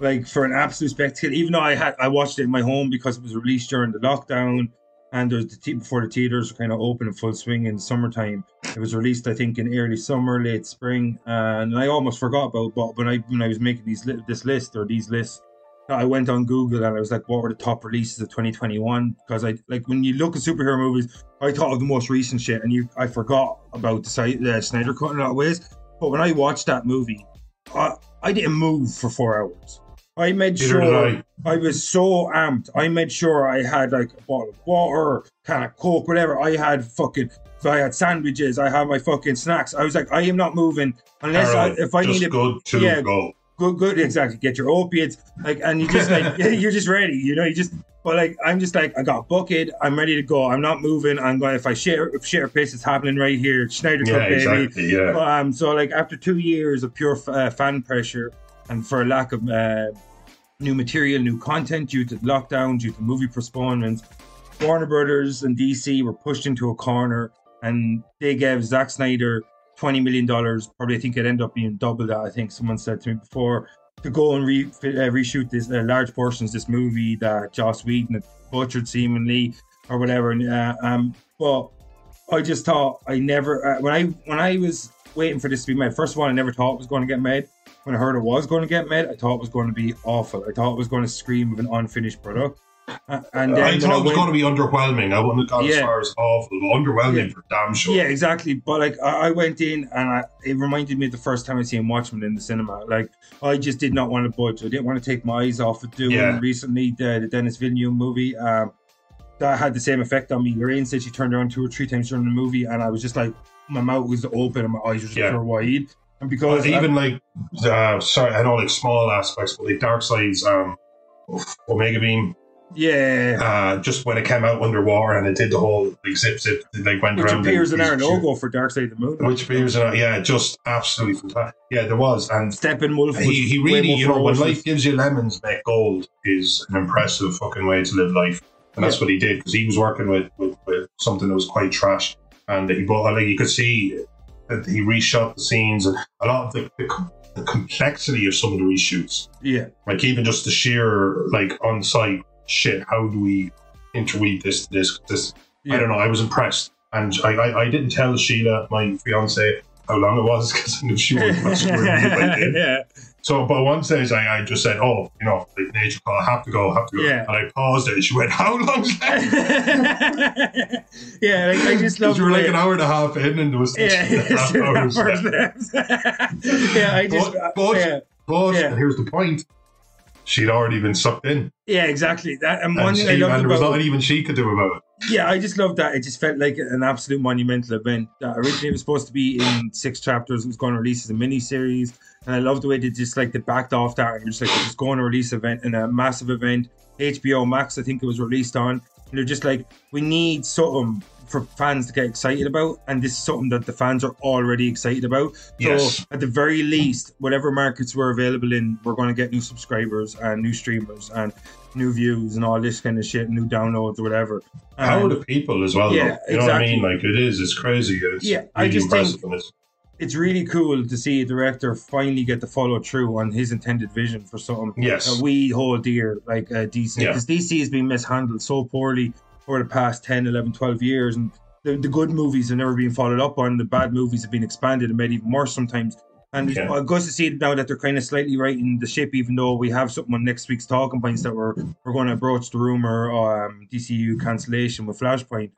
[SPEAKER 2] like for an absolute spectacle. Even though I had I watched it in my home because it was released during the lockdown, and there was the te- before the theaters were kind of open in full swing in the summertime. It was released, I think, in early summer, late spring, and I almost forgot about. But when I when I was making these this list or these lists. I went on Google and I was like, "What were the top releases of 2021?" Because I like when you look at superhero movies, I thought of the most recent shit, and you I forgot about the, the Snyder Cut in a lot of ways. But when I watched that movie, I, I didn't move for four hours. I made
[SPEAKER 3] Neither
[SPEAKER 2] sure
[SPEAKER 3] I.
[SPEAKER 2] I was so amped. I made sure I had like a bottle of water, can of coke, whatever. I had fucking. I had sandwiches, I had my fucking snacks. I was like, I am not moving unless I, if I need a
[SPEAKER 3] good to
[SPEAKER 2] yeah,
[SPEAKER 3] go.
[SPEAKER 2] good, good, exactly. Get your opiates, like, and you just like you're just ready, you know. You just, but like, I'm just like, I got a bucket. I'm ready to go. I'm not moving. I'm going. If I share, if share piss, it's happening right here. Schneider
[SPEAKER 3] Yeah,
[SPEAKER 2] Cup, baby.
[SPEAKER 3] exactly. Yeah.
[SPEAKER 2] Um, so like after two years of pure uh, fan pressure and for a lack of uh, new material, new content due to lockdown, due to movie postponements, Warner Brothers and DC were pushed into a corner, and they gave Zack Snyder twenty million dollars. Probably, I think it ended up being double that. I think someone said to me before to go and re, uh, reshoot this uh, large portions of this movie that Joss Whedon had butchered seemingly or whatever. Uh, um, but I just thought I never uh, when I when I was waiting for this to be made. First of all, I never thought it was going to get made. When I heard it was going to get made, I thought it was going to be awful. I thought it was going to scream of an unfinished product. Uh, and then
[SPEAKER 3] I thought it was
[SPEAKER 2] went-
[SPEAKER 3] going to be underwhelming. I wouldn't have gone as far as awful, but underwhelming
[SPEAKER 2] Yeah.
[SPEAKER 3] for damn sure.
[SPEAKER 2] Yeah, exactly. But like I, I went in and I, it reminded me of the first time I seen Watchmen in the cinema. Like I just did not want to budge. I didn't want to take my eyes off of doing
[SPEAKER 3] Yeah.
[SPEAKER 2] recently the, the Denis Villeneuve movie. Um, that had the same effect on me. Lorraine said she turned around two or three times during the movie, and I was just like, my mouth was open and my eyes were just
[SPEAKER 3] Yeah.
[SPEAKER 2] wide. And because
[SPEAKER 3] even like, uh, sorry, I know like small aspects, but like Darkseid's um, Omega Beam,
[SPEAKER 2] yeah,
[SPEAKER 3] uh, just when it came out underwater and it did the whole like zip zip, it, like went
[SPEAKER 2] which
[SPEAKER 3] around.
[SPEAKER 2] appears in our logo for Dark Side of the Moon.
[SPEAKER 3] Which appears in our, yeah, just absolutely fantastic. Yeah, there was, and
[SPEAKER 2] Steppenwolf. was
[SPEAKER 3] he, he really, you know, when life gives you lemons, make gold is an impressive fucking way to live life, and that's
[SPEAKER 2] Yeah.
[SPEAKER 3] what he did because he was working with, with with something that was quite trash, and he brought like you could see that he reshot the scenes and a lot of the, the, the complexity of some of the reshoots,
[SPEAKER 2] yeah,
[SPEAKER 3] like even just the sheer like on site shit. How do we interweave this to this? This
[SPEAKER 2] yeah.
[SPEAKER 3] I don't know. I was impressed, and I, I, I didn't tell Sheila, my fiance, how long it was because I knew she was much more than me if I
[SPEAKER 2] yeah,
[SPEAKER 3] So, but one stage I, I just said, "Oh, you know, like nature call, I have to go, I have to go."
[SPEAKER 2] Yeah.
[SPEAKER 3] And I paused it. and She went, "How long's left?"
[SPEAKER 2] yeah, like, I just love
[SPEAKER 3] Because we were like an hour and a half in, and there was
[SPEAKER 2] Yeah,
[SPEAKER 3] half hours left.
[SPEAKER 2] yeah, I just,
[SPEAKER 3] But, but,
[SPEAKER 2] yeah,
[SPEAKER 3] but
[SPEAKER 2] Yeah.
[SPEAKER 3] and here's the point: she'd already been sucked in,
[SPEAKER 2] yeah, exactly. That and one
[SPEAKER 3] and,
[SPEAKER 2] thing
[SPEAKER 3] she,
[SPEAKER 2] I
[SPEAKER 3] and
[SPEAKER 2] loved
[SPEAKER 3] there was nothing even she could do about it.
[SPEAKER 2] yeah, I just love that. It just felt like an absolute monumental event. Uh, originally, it was supposed to be in six chapters. It was going to release as a mini series, and I love the way they just like they backed off that and just like we're just going to release event in a massive event. HBO Max, I think it was released on. And they're just like, we need something for fans to get excited about, and this is something that the fans are already excited about. So
[SPEAKER 3] Yes.
[SPEAKER 2] at the very least, whatever markets we're available in, we're going to get new subscribers and new streamers and new views and all this kind of shit, new downloads or whatever.
[SPEAKER 3] How are the people as well?
[SPEAKER 2] Yeah,
[SPEAKER 3] though? you know what I mean? Like it is, it's crazy. It's
[SPEAKER 2] Yeah, I
[SPEAKER 3] really
[SPEAKER 2] just think-
[SPEAKER 3] it's-
[SPEAKER 2] really cool to see a director finally get to follow through on his intended vision for something
[SPEAKER 3] Yes.
[SPEAKER 2] that we hold dear, like uh, DC.
[SPEAKER 3] Yeah.
[SPEAKER 2] Because DC has been mishandled so poorly over the past 10, 11, 12 years. And the, the good movies have never been followed up on. The bad movies have been expanded and made even worse sometimes. And
[SPEAKER 3] Yeah.
[SPEAKER 2] uh, good to see now that they're kind of slightly righting the ship, even though we have something on next week's talking points that we're we're going to broach the rumor um, DCU cancellation with Flashpoint.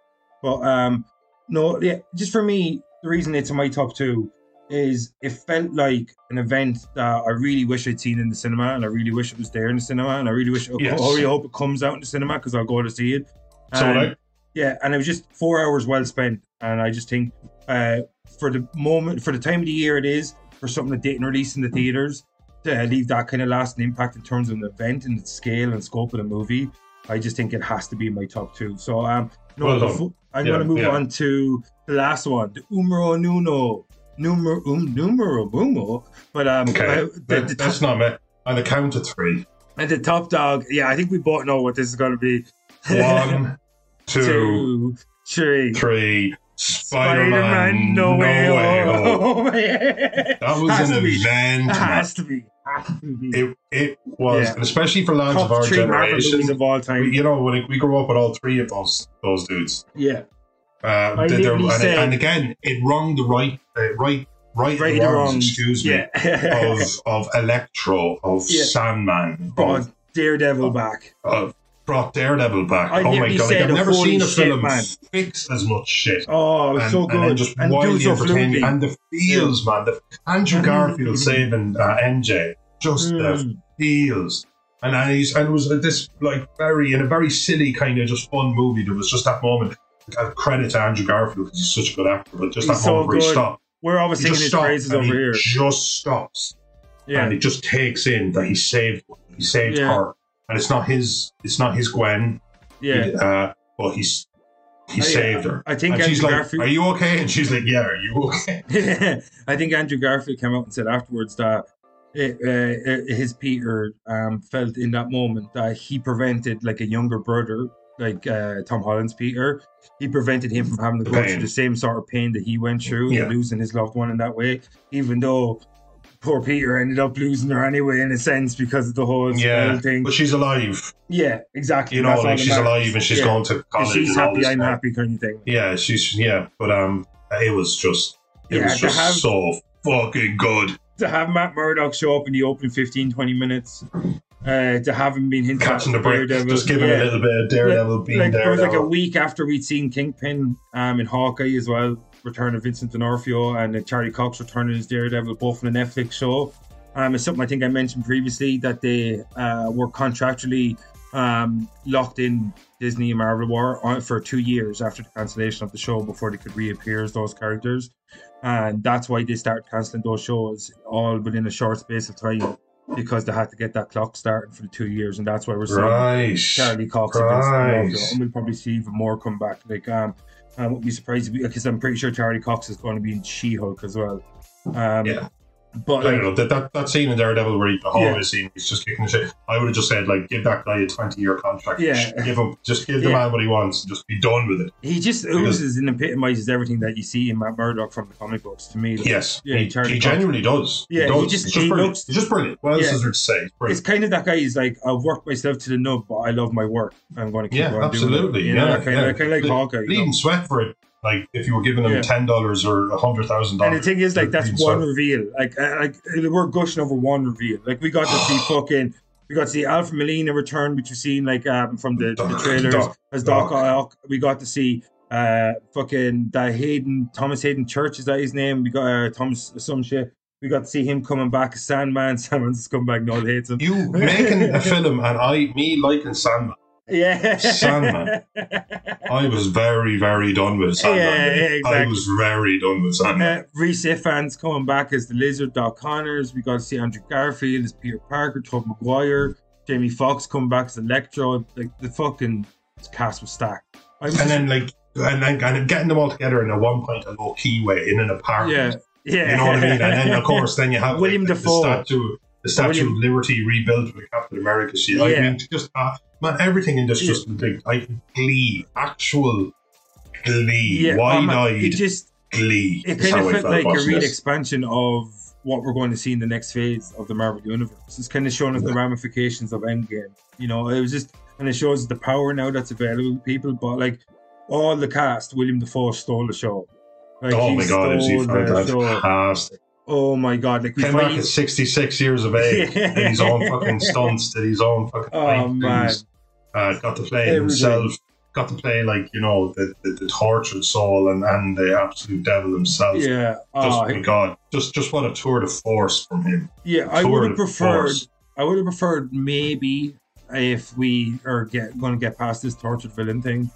[SPEAKER 2] But um, no, yeah, just for me, the reason it's in my top two is it felt like an event that I really wish I'd seen in the cinema, and I really wish it was there in the cinema, and I really wish,
[SPEAKER 3] Yes.
[SPEAKER 2] I really hope it comes out in the cinema because I'll go to see it.
[SPEAKER 3] So like,
[SPEAKER 2] yeah, and it was just four hours well spent, and I just think uh, for the moment, for the time of the year it is, for something that didn't release in the theaters, to leave that kind of lasting impact in terms of the event and the scale and scope of the movie, I just think it has to be my top two. So um, no,
[SPEAKER 3] Well done.
[SPEAKER 2] befo- I'm
[SPEAKER 3] Yeah,
[SPEAKER 2] going to move
[SPEAKER 3] yeah.
[SPEAKER 2] on to the last one, the Umro Nuno. Numero um numero uno, but um,
[SPEAKER 3] okay,
[SPEAKER 2] uh, the, the
[SPEAKER 3] that's
[SPEAKER 2] top,
[SPEAKER 3] not me. On the count of three.
[SPEAKER 2] and the top dog. Yeah, I think we both know what this is going to be.
[SPEAKER 3] One, two,
[SPEAKER 2] two, three.
[SPEAKER 3] three.
[SPEAKER 2] Spider-Man,
[SPEAKER 3] Spider-Man,
[SPEAKER 2] no, way, home.
[SPEAKER 3] home. That was
[SPEAKER 2] Has
[SPEAKER 3] an event.
[SPEAKER 2] It has to be. Has to be.
[SPEAKER 3] It it was,
[SPEAKER 2] Yeah.
[SPEAKER 3] especially for lads of
[SPEAKER 2] Top
[SPEAKER 3] our
[SPEAKER 2] Marvel movies
[SPEAKER 3] generation.
[SPEAKER 2] of all
[SPEAKER 3] We, you know, when we grew up with all three of those those dudes.
[SPEAKER 2] Yeah,
[SPEAKER 3] Uh,
[SPEAKER 2] I
[SPEAKER 3] and,
[SPEAKER 2] said-
[SPEAKER 3] and again, it wrung the right, uh, right, right,
[SPEAKER 2] right
[SPEAKER 3] wrongs,
[SPEAKER 2] wrong.
[SPEAKER 3] excuse me,
[SPEAKER 2] Yeah.
[SPEAKER 3] of of Electro, of
[SPEAKER 2] Yeah.
[SPEAKER 3] Sandman,
[SPEAKER 2] Brought
[SPEAKER 3] of,
[SPEAKER 2] Daredevil back.
[SPEAKER 3] of brought Daredevil back.
[SPEAKER 2] I
[SPEAKER 3] oh my god! Like, I've never seen a
[SPEAKER 2] shit,
[SPEAKER 3] film
[SPEAKER 2] man.
[SPEAKER 3] fix as much shit.
[SPEAKER 2] Oh, it was
[SPEAKER 3] and,
[SPEAKER 2] so
[SPEAKER 3] and
[SPEAKER 2] good.
[SPEAKER 3] just
[SPEAKER 2] And,
[SPEAKER 3] wildly entertaining. And the feels, man. The Andrew
[SPEAKER 2] Mhm.
[SPEAKER 3] Garfield saving uh, MJ, just the
[SPEAKER 2] Mm.
[SPEAKER 3] feels. And, and he's and it was this like very in a very silly kind of just fun movie. There was just that moment. Uh, credit to Andrew Garfield because he's such a good actor, but just
[SPEAKER 2] He's
[SPEAKER 3] that
[SPEAKER 2] so
[SPEAKER 3] moment where he
[SPEAKER 2] good.
[SPEAKER 3] stopped.
[SPEAKER 2] We're always
[SPEAKER 3] He
[SPEAKER 2] singing his praises over
[SPEAKER 3] he
[SPEAKER 2] here.
[SPEAKER 3] just stops
[SPEAKER 2] Yeah,
[SPEAKER 3] and he just takes in that he saved he saved
[SPEAKER 2] Yeah.
[SPEAKER 3] her, and it's not his it's not his Gwen,
[SPEAKER 2] yeah.
[SPEAKER 3] uh, but he's he
[SPEAKER 2] I-
[SPEAKER 3] saved her.
[SPEAKER 2] I think
[SPEAKER 3] and she's
[SPEAKER 2] Andrew
[SPEAKER 3] like,
[SPEAKER 2] Garfield.
[SPEAKER 3] "Are you okay?" And she's like, "Yeah, are you okay?"
[SPEAKER 2] I think Andrew Garfield came out and said afterwards that it, uh, his Peter um, felt in that moment that he prevented like a younger brother, like uh, Tom Holland's Peter, he prevented him from having to go
[SPEAKER 3] Pain.
[SPEAKER 2] through the same sort of pain that he went through,
[SPEAKER 3] Yeah.
[SPEAKER 2] losing his loved one in that way, even though poor Peter ended up losing her anyway, in a sense, because of the whole
[SPEAKER 3] Yeah,
[SPEAKER 2] thing.
[SPEAKER 3] but she's alive.
[SPEAKER 2] yeah, exactly.
[SPEAKER 3] You know, like she's
[SPEAKER 2] matters.
[SPEAKER 3] alive and she's
[SPEAKER 2] Yeah.
[SPEAKER 3] going to
[SPEAKER 2] If
[SPEAKER 3] college.
[SPEAKER 2] she's happy, I'm happy, kind of thing.
[SPEAKER 3] Yeah, she's yeah, but um, it was just it
[SPEAKER 2] Yeah,
[SPEAKER 3] was just
[SPEAKER 2] have-
[SPEAKER 3] so fucking good.
[SPEAKER 2] To have Matt Murdock show up in the opening 15, 20 minutes, uh, to having been hinted
[SPEAKER 3] Catching
[SPEAKER 2] at
[SPEAKER 3] the break,
[SPEAKER 2] Daredevil,
[SPEAKER 3] just giving
[SPEAKER 2] yeah.
[SPEAKER 3] a little bit of Daredevil being
[SPEAKER 2] like, It was like a week after we'd seen Kingpin um, in Hawkeye as well, return of Vincent D'Onofrio and uh, Charlie Cox returning as Daredevil, both in a Netflix show. Um, it's something I think I mentioned previously that they uh, were contractually um, locked in Disney and Marvel War for two years after the cancellation of the show before they could reappear as those characters. And that's why they started cancelling those shows all within a short space of time because they had to get that clock started for the two years. And that's why we're seeing
[SPEAKER 3] right.
[SPEAKER 2] Charlie Cox
[SPEAKER 3] Right.
[SPEAKER 2] D'Onofrio, and we'll probably see even more come back. Like, um, I wouldn't be surprised because I'm pretty sure Charlie Cox is going to be in She-Hulk as well. Um,
[SPEAKER 3] Yeah.
[SPEAKER 2] But
[SPEAKER 3] I
[SPEAKER 2] like,
[SPEAKER 3] don't know that, that that scene in Daredevil where he, the hallway
[SPEAKER 2] Yeah.
[SPEAKER 3] scene, he's just kicking the shit. I would have just said like, give that guy a twenty year contract.
[SPEAKER 2] Yeah.
[SPEAKER 3] give him just give the
[SPEAKER 2] Yeah.
[SPEAKER 3] man what he wants. and Just be done with it.
[SPEAKER 2] he just oozes and epitomizes everything that you see in Matt Murdock from the comic books. To me, Like,
[SPEAKER 3] Yes,
[SPEAKER 2] Yeah,
[SPEAKER 3] he, he genuinely does.
[SPEAKER 2] Yeah, he
[SPEAKER 3] does.
[SPEAKER 2] just-
[SPEAKER 3] He's
[SPEAKER 2] he
[SPEAKER 3] brilliant.
[SPEAKER 2] looks-
[SPEAKER 3] He's just brilliant. What else
[SPEAKER 2] Yeah.
[SPEAKER 3] is there to say? It's
[SPEAKER 2] kind of that guy. He's like, I've worked myself to the nub, but I love my work. I'm going to keep
[SPEAKER 3] Yeah,
[SPEAKER 2] on doing it. You know,
[SPEAKER 3] yeah,
[SPEAKER 2] kind,
[SPEAKER 3] yeah.
[SPEAKER 2] of, kind of like Hawkeye. you know?
[SPEAKER 3] bleeding sweat for it. Like if you were giving them
[SPEAKER 2] Yeah.
[SPEAKER 3] ten dollars or a hundred thousand
[SPEAKER 2] And
[SPEAKER 3] dollars.
[SPEAKER 2] And the thing is, like, that's one reveal. Like, like we're gushing over one reveal. Like, we got to see fucking, we got to see Alfred Molina return, which we've seen like um from the, the trailers
[SPEAKER 3] Doc-
[SPEAKER 2] as Doc
[SPEAKER 3] Doc.
[SPEAKER 2] Ock. We got to see uh fucking that Hayden Thomas Haden Church is that his name? We got uh, Thomas some shit. We got to see him coming back as Sandman. Sandman's come back. No hates him.
[SPEAKER 3] You making a film and I me liking Sandman.
[SPEAKER 2] Yeah,
[SPEAKER 3] Sandman. I was very, very done with Sandman.
[SPEAKER 2] Yeah, yeah,
[SPEAKER 3] I was very done with Sandman.
[SPEAKER 2] Uh, Rhys Ifans coming back as the Lizard, Doc Connors. We got to see Andrew Garfield as Peter Parker, Tobey Maguire, Jamie Foxx coming back as Electro. Like the fucking cast was stacked. Was
[SPEAKER 3] and then like and then and getting them all together in a one point a low key way in an apartment.
[SPEAKER 2] yeah, yeah,
[SPEAKER 3] You know what I mean? And then of course then you have
[SPEAKER 2] William
[SPEAKER 3] like, the, the statue the Statue
[SPEAKER 2] William-
[SPEAKER 3] of Liberty rebuilt with Captain America shit. I
[SPEAKER 2] Yeah.
[SPEAKER 3] mean just uh, man everything in this just like I glee. Actual glee.
[SPEAKER 2] yeah.
[SPEAKER 3] Wide eyed
[SPEAKER 2] it just
[SPEAKER 3] glee.
[SPEAKER 2] it kind of felt like a real
[SPEAKER 3] this.
[SPEAKER 2] expansion of what we're going to see in the next phase of the Marvel universe. It's kind of showing us the ramifications of Endgame. You know, it was just and it shows the power now that's available to people. But like all the cast, Willem Dafoe stole the show. Like,
[SPEAKER 3] Oh my god, is he
[SPEAKER 2] the
[SPEAKER 3] fantastic.
[SPEAKER 2] Oh my god! Like
[SPEAKER 3] Came back at 66 years of age,
[SPEAKER 2] Yeah.
[SPEAKER 3] did his own fucking stunts, did his own fucking
[SPEAKER 2] Oh, man.
[SPEAKER 3] things. Uh, got to play
[SPEAKER 2] Everything.
[SPEAKER 3] himself, got to play like, you know, the, the, the tortured soul and, and the absolute devil himself.
[SPEAKER 2] yeah,
[SPEAKER 3] Just,
[SPEAKER 2] oh,
[SPEAKER 3] my God, just just what a tour de force from him.
[SPEAKER 2] yeah. I would have preferred.
[SPEAKER 3] force.
[SPEAKER 2] I would have preferred maybe if we are get going to get past this tortured villain thing.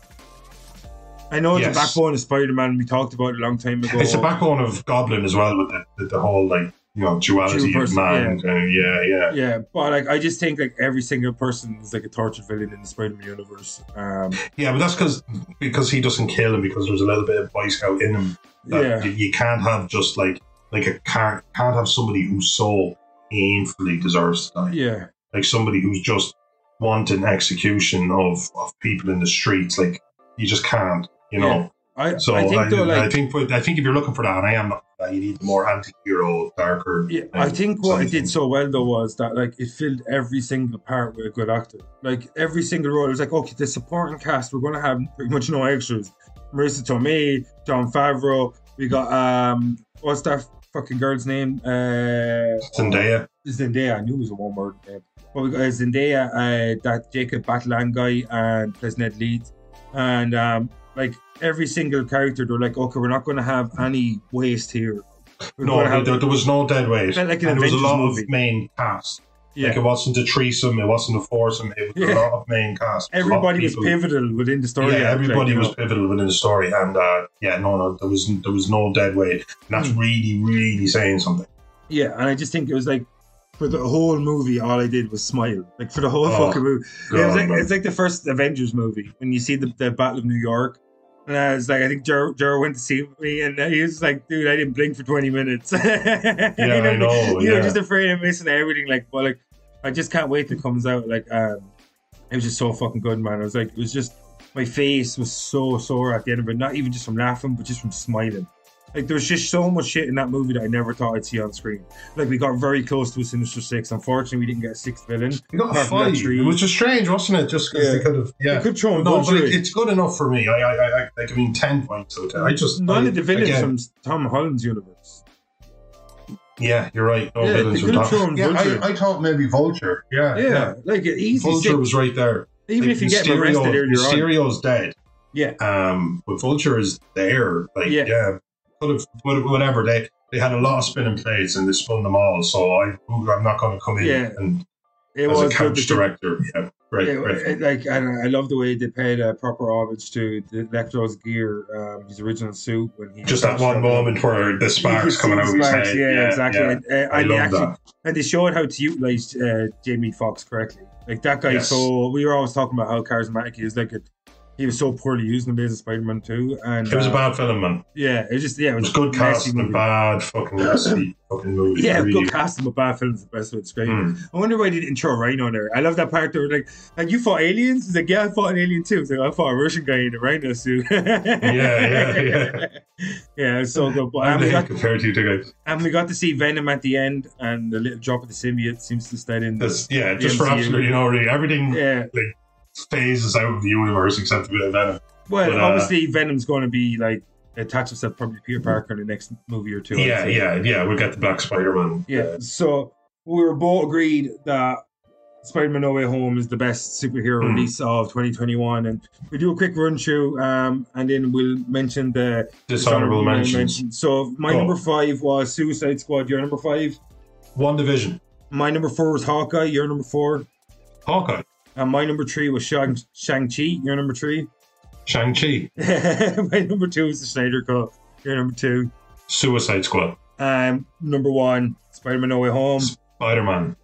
[SPEAKER 2] I know it's
[SPEAKER 3] Yes.
[SPEAKER 2] a backbone of Spider-Man. We talked about it a long time ago.
[SPEAKER 3] It's the backbone of Goblin as well with the, the, the whole, like, you know, duality
[SPEAKER 2] Dual
[SPEAKER 3] of man. Yeah. yeah, yeah.
[SPEAKER 2] Yeah, but like I just think like every single person is like a tortured villain in the Spider-Man universe. Um,
[SPEAKER 3] Yeah, but that's because because he doesn't kill him because there's a little bit of Boy Scout in him. that
[SPEAKER 2] yeah,
[SPEAKER 3] you, you can't have just like like a can't can't have somebody who so painfully deserves to die.
[SPEAKER 2] yeah,
[SPEAKER 3] Like somebody who's just wanting execution of, of people in the streets. Like you just can't, you know.
[SPEAKER 2] I
[SPEAKER 3] So
[SPEAKER 2] I think though
[SPEAKER 3] I
[SPEAKER 2] like
[SPEAKER 3] think but I think if you're looking for that, and I am looking for that, you need more anti-hero, darker.
[SPEAKER 2] Yeah, I think what it did so well though was that like it filled every single part with a good actor. Like every single role, it was like okay, the supporting cast we're gonna have pretty much no extras. Marisa Tomei, Jon Favreau. We got um, what's that fucking girl's name? Uh,
[SPEAKER 3] Zendaya.
[SPEAKER 2] Zendaya. I knew it was a one word name. But we got uh, Zendaya, uh, that Jacob Batalon guy, and plays Ned Leeds, and um, like every single character, they're like, okay, we're not going to have any waste here. We're
[SPEAKER 3] No,
[SPEAKER 2] have
[SPEAKER 3] there, there was no dead weight.
[SPEAKER 2] Like an
[SPEAKER 3] and there was a lot
[SPEAKER 2] movie.
[SPEAKER 3] of main cast.
[SPEAKER 2] yeah.
[SPEAKER 3] Like it wasn't a threesome, it wasn't a foursome, it was
[SPEAKER 2] Yeah.
[SPEAKER 3] a lot of main cast. A lot of
[SPEAKER 2] everybody was pivotal within the story.
[SPEAKER 3] yeah,
[SPEAKER 2] like,
[SPEAKER 3] everybody was
[SPEAKER 2] know.
[SPEAKER 3] pivotal within the story, and uh, yeah, no, no, there was there was no dead weight, and that's
[SPEAKER 2] Hmm.
[SPEAKER 3] really, really saying something.
[SPEAKER 2] Yeah, and I just think it was like for the whole movie, all I did was smile. Like for the whole
[SPEAKER 3] Oh,
[SPEAKER 2] fucking movie,
[SPEAKER 3] God,
[SPEAKER 2] it was like it's like the first Avengers movie when you see the, the Battle of New York. And I was like, I think Joe, Joe went to see me, and he was like, "Dude, I didn't blink for twenty minutes." yeah,
[SPEAKER 3] I know,
[SPEAKER 2] You know, just afraid of missing everything. Like, but like, I just can't wait till it comes out. Like, um, it was just so fucking good, man. I was like, it was just my face was so sore at the end of it. Not even just from laughing, but just from smiling. Like there's just so much shit in that movie that I never thought I'd see on screen. Like we got very close to a Sinister Six. Unfortunately, we didn't get a sixth villain.
[SPEAKER 3] You got a
[SPEAKER 2] Apart from that
[SPEAKER 3] five. was just strange, wasn't it? Just because
[SPEAKER 2] Yeah.
[SPEAKER 3] they could have. Yeah.
[SPEAKER 2] They could throw
[SPEAKER 3] no, but it, it's good enough for me. I, I, I, I like. I mean, ten points out. I just
[SPEAKER 2] None
[SPEAKER 3] I,
[SPEAKER 2] of the villains
[SPEAKER 3] again,
[SPEAKER 2] from Tom Holland's universe.
[SPEAKER 3] Yeah, you're right. No
[SPEAKER 2] Yeah,
[SPEAKER 3] villains
[SPEAKER 2] they
[SPEAKER 3] were
[SPEAKER 2] could've
[SPEAKER 3] top.
[SPEAKER 2] thrown
[SPEAKER 3] Yeah,
[SPEAKER 2] Vulture.
[SPEAKER 3] I, I thought maybe Vulture. Yeah,
[SPEAKER 2] Yeah, like easy
[SPEAKER 3] Vulture
[SPEAKER 2] six.
[SPEAKER 3] was right there.
[SPEAKER 2] Even
[SPEAKER 3] Like,
[SPEAKER 2] if you get arrested earlier on.
[SPEAKER 3] Mysterio's dead.
[SPEAKER 2] Yeah,
[SPEAKER 3] Um, but Vulture is there. Like,
[SPEAKER 2] Yeah.
[SPEAKER 3] yeah, could have whatever they they had a lot of spinning plates and they spun them all. So I I'm not going to come in
[SPEAKER 2] Yeah.
[SPEAKER 3] and
[SPEAKER 2] it
[SPEAKER 3] as a
[SPEAKER 2] was
[SPEAKER 3] couch director. Yeah, great,
[SPEAKER 2] Yeah,
[SPEAKER 3] great.
[SPEAKER 2] it- like and I love the way they paid a proper homage to the Electro's gear, um, his original suit when he
[SPEAKER 3] Just that one moment where the sparks coming out of his head.
[SPEAKER 2] Yeah, exactly.
[SPEAKER 3] yeah.
[SPEAKER 2] And, uh,
[SPEAKER 3] I
[SPEAKER 2] and, they
[SPEAKER 3] love
[SPEAKER 2] actually,
[SPEAKER 3] that.
[SPEAKER 2] and they showed how to utilize uh, Jamie Foxx correctly. Like that guy,
[SPEAKER 3] Yes.
[SPEAKER 2] so we were always talking about how charismatic he is. Like he was so poorly used in Amazing Spider-Man 2. and
[SPEAKER 3] It was a
[SPEAKER 2] uh,
[SPEAKER 3] bad film, man.
[SPEAKER 2] Yeah, it was just yeah, it
[SPEAKER 3] It
[SPEAKER 2] was,
[SPEAKER 3] was good
[SPEAKER 2] a
[SPEAKER 3] casting and
[SPEAKER 2] movie.
[SPEAKER 3] bad fucking fucking movie.
[SPEAKER 2] Yeah,
[SPEAKER 3] really.
[SPEAKER 2] good casting, but bad film is the best way to describe it.
[SPEAKER 3] Mm.
[SPEAKER 2] I wonder why they didn't throw Rhino there. I love that part where like, like you fought aliens. He's like, yeah, I fought an alien too. Like, I fought a Russian guy in a rhino suit. yeah,
[SPEAKER 3] yeah, yeah.
[SPEAKER 2] yeah, it's so good. But
[SPEAKER 3] do
[SPEAKER 2] we,
[SPEAKER 3] they
[SPEAKER 2] got,
[SPEAKER 3] compare to you two guys?
[SPEAKER 2] and we got to see Venom at the end, and the little drop of the symbiote seems to stay in.
[SPEAKER 3] That's, yeah,
[SPEAKER 2] The
[SPEAKER 3] just for absolutely no reason. Everything
[SPEAKER 2] Yeah,
[SPEAKER 3] phases out of the universe except a bit of Venom.
[SPEAKER 2] well,
[SPEAKER 3] But, uh,
[SPEAKER 2] obviously Venom's going to be like attach himself probably to Peter Parker in the next movie or two.
[SPEAKER 3] Yeah, yeah, yeah. We'll get the Black Spider Man.
[SPEAKER 2] Yeah. So we were both agreed that Spider-Man No Way Home is the best superhero
[SPEAKER 3] Mm.
[SPEAKER 2] release of 2021, and we do a quick run through, um, and then we'll mention the
[SPEAKER 3] Dishonorable
[SPEAKER 2] dishonorable
[SPEAKER 3] mentions.
[SPEAKER 2] mentions. So my
[SPEAKER 3] Go.
[SPEAKER 2] number five was Suicide Squad. Your number five.
[SPEAKER 3] WandaVision.
[SPEAKER 2] My number four was Hawkeye. Your number four.
[SPEAKER 3] Hawkeye.
[SPEAKER 2] And my number three was Shang Shang Chi. Your number three.
[SPEAKER 3] Shang-Chi.
[SPEAKER 2] my number two is the Snyder Cut. Your number two.
[SPEAKER 3] Suicide Squad.
[SPEAKER 2] Um, number one, Spider-Man No Way Home.
[SPEAKER 3] Spider Man.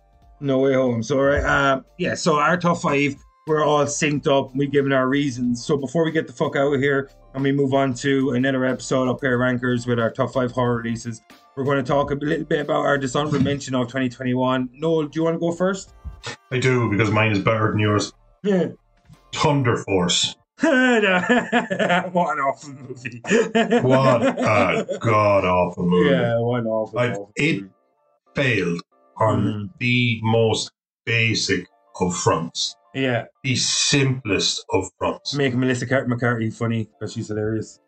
[SPEAKER 2] No way home. So right, uh, yeah. So our top five, we're all synced up. we've given our reasons. So before we get the fuck out of here and we move on to another episode of Pair Rankers with our top five horror releases, we're going to talk a little bit about our dishonorable mention of 2021. Noel, do you want to go first?
[SPEAKER 3] I do because mine is better than yours.
[SPEAKER 2] Yeah.
[SPEAKER 3] Thunder Force.
[SPEAKER 2] what an awful movie.
[SPEAKER 3] What a god awful movie.
[SPEAKER 2] Yeah, what an awful.
[SPEAKER 3] I've-
[SPEAKER 2] awful
[SPEAKER 3] it-
[SPEAKER 2] movie.
[SPEAKER 3] Failed on
[SPEAKER 2] Mhm.
[SPEAKER 3] the most basic of fronts.
[SPEAKER 2] Yeah,
[SPEAKER 3] The simplest of fronts.
[SPEAKER 2] make Melissa Car- McCarthy funny because she's hilarious.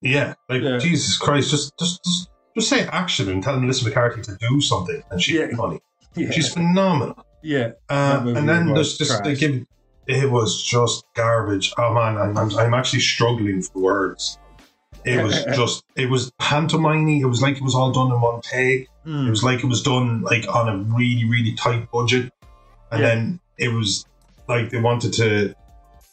[SPEAKER 3] Yeah, like
[SPEAKER 2] Yeah.
[SPEAKER 3] Jesus Christ, just just just just say action and tell Melissa McCarthy to do something, and she's
[SPEAKER 2] Yeah.
[SPEAKER 3] funny.
[SPEAKER 2] Yeah,
[SPEAKER 3] She's phenomenal.
[SPEAKER 2] Yeah.
[SPEAKER 3] Uh, and then there's just
[SPEAKER 2] trash.
[SPEAKER 3] give it was just garbage. Oh man, I'm, I'm, I'm actually struggling for words. It was just it was pantomimey. It was like it was all done in one take. It
[SPEAKER 2] Mm.
[SPEAKER 3] was like it was done like on a really really tight budget, and
[SPEAKER 2] Yeah.
[SPEAKER 3] then it was like they wanted to.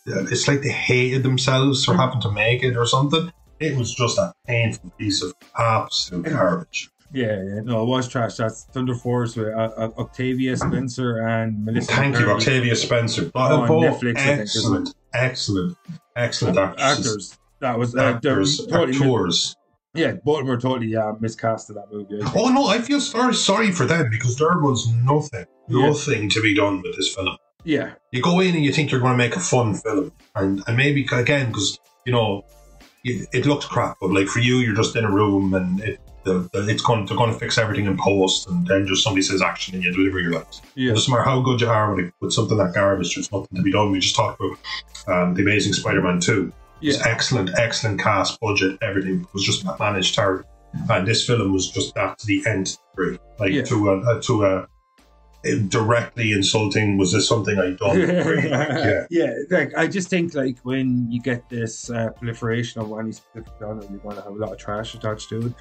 [SPEAKER 3] It's like they hated themselves for
[SPEAKER 2] Mhm.
[SPEAKER 3] having to make it or something. It was just a painful piece of absolute garbage.
[SPEAKER 2] Yeah, yeah, no, it was trash. That's Thunder Force with uh, uh, Octavia Spencer and Melissa.
[SPEAKER 3] Thank you, Octavia Spencer.
[SPEAKER 2] Oh, on
[SPEAKER 3] Both
[SPEAKER 2] Netflix, I think, isn't
[SPEAKER 3] excellent, excellent, excellent actresses.
[SPEAKER 2] Actors. That was uh,
[SPEAKER 3] actors,
[SPEAKER 2] they're totally,
[SPEAKER 3] actors.
[SPEAKER 2] Yeah, both were totally uh, miscast in that movie.
[SPEAKER 3] Oh no, I feel sorry, sorry for them because there was nothing,
[SPEAKER 2] Yeah.
[SPEAKER 3] nothing to be done with this film.
[SPEAKER 2] Yeah,
[SPEAKER 3] You go in and you think you're going to make a fun film, and and maybe again because you know it, it looks crap, but like for you, you're just in a room and it. The, the, it's going. They're going to fix everything in post, and then just somebody says action, and you deliver your lines.
[SPEAKER 2] yeah,
[SPEAKER 3] It doesn't matter how good you are with, it, with something that garbage. There's nothing to be done. We just talked about um, the Amazing Spider-Man Two. It's
[SPEAKER 2] yeah.
[SPEAKER 3] excellent, excellent cast, budget, everything was just managed terribly. And this film was just that to the nth degree, like
[SPEAKER 2] Yeah.
[SPEAKER 3] to a, to a directly insulting. Was this something I don't Like, yeah,
[SPEAKER 2] yeah, like I just think like when you get this uh, proliferation of any specific genre, you're going to have a lot of trash attached to it.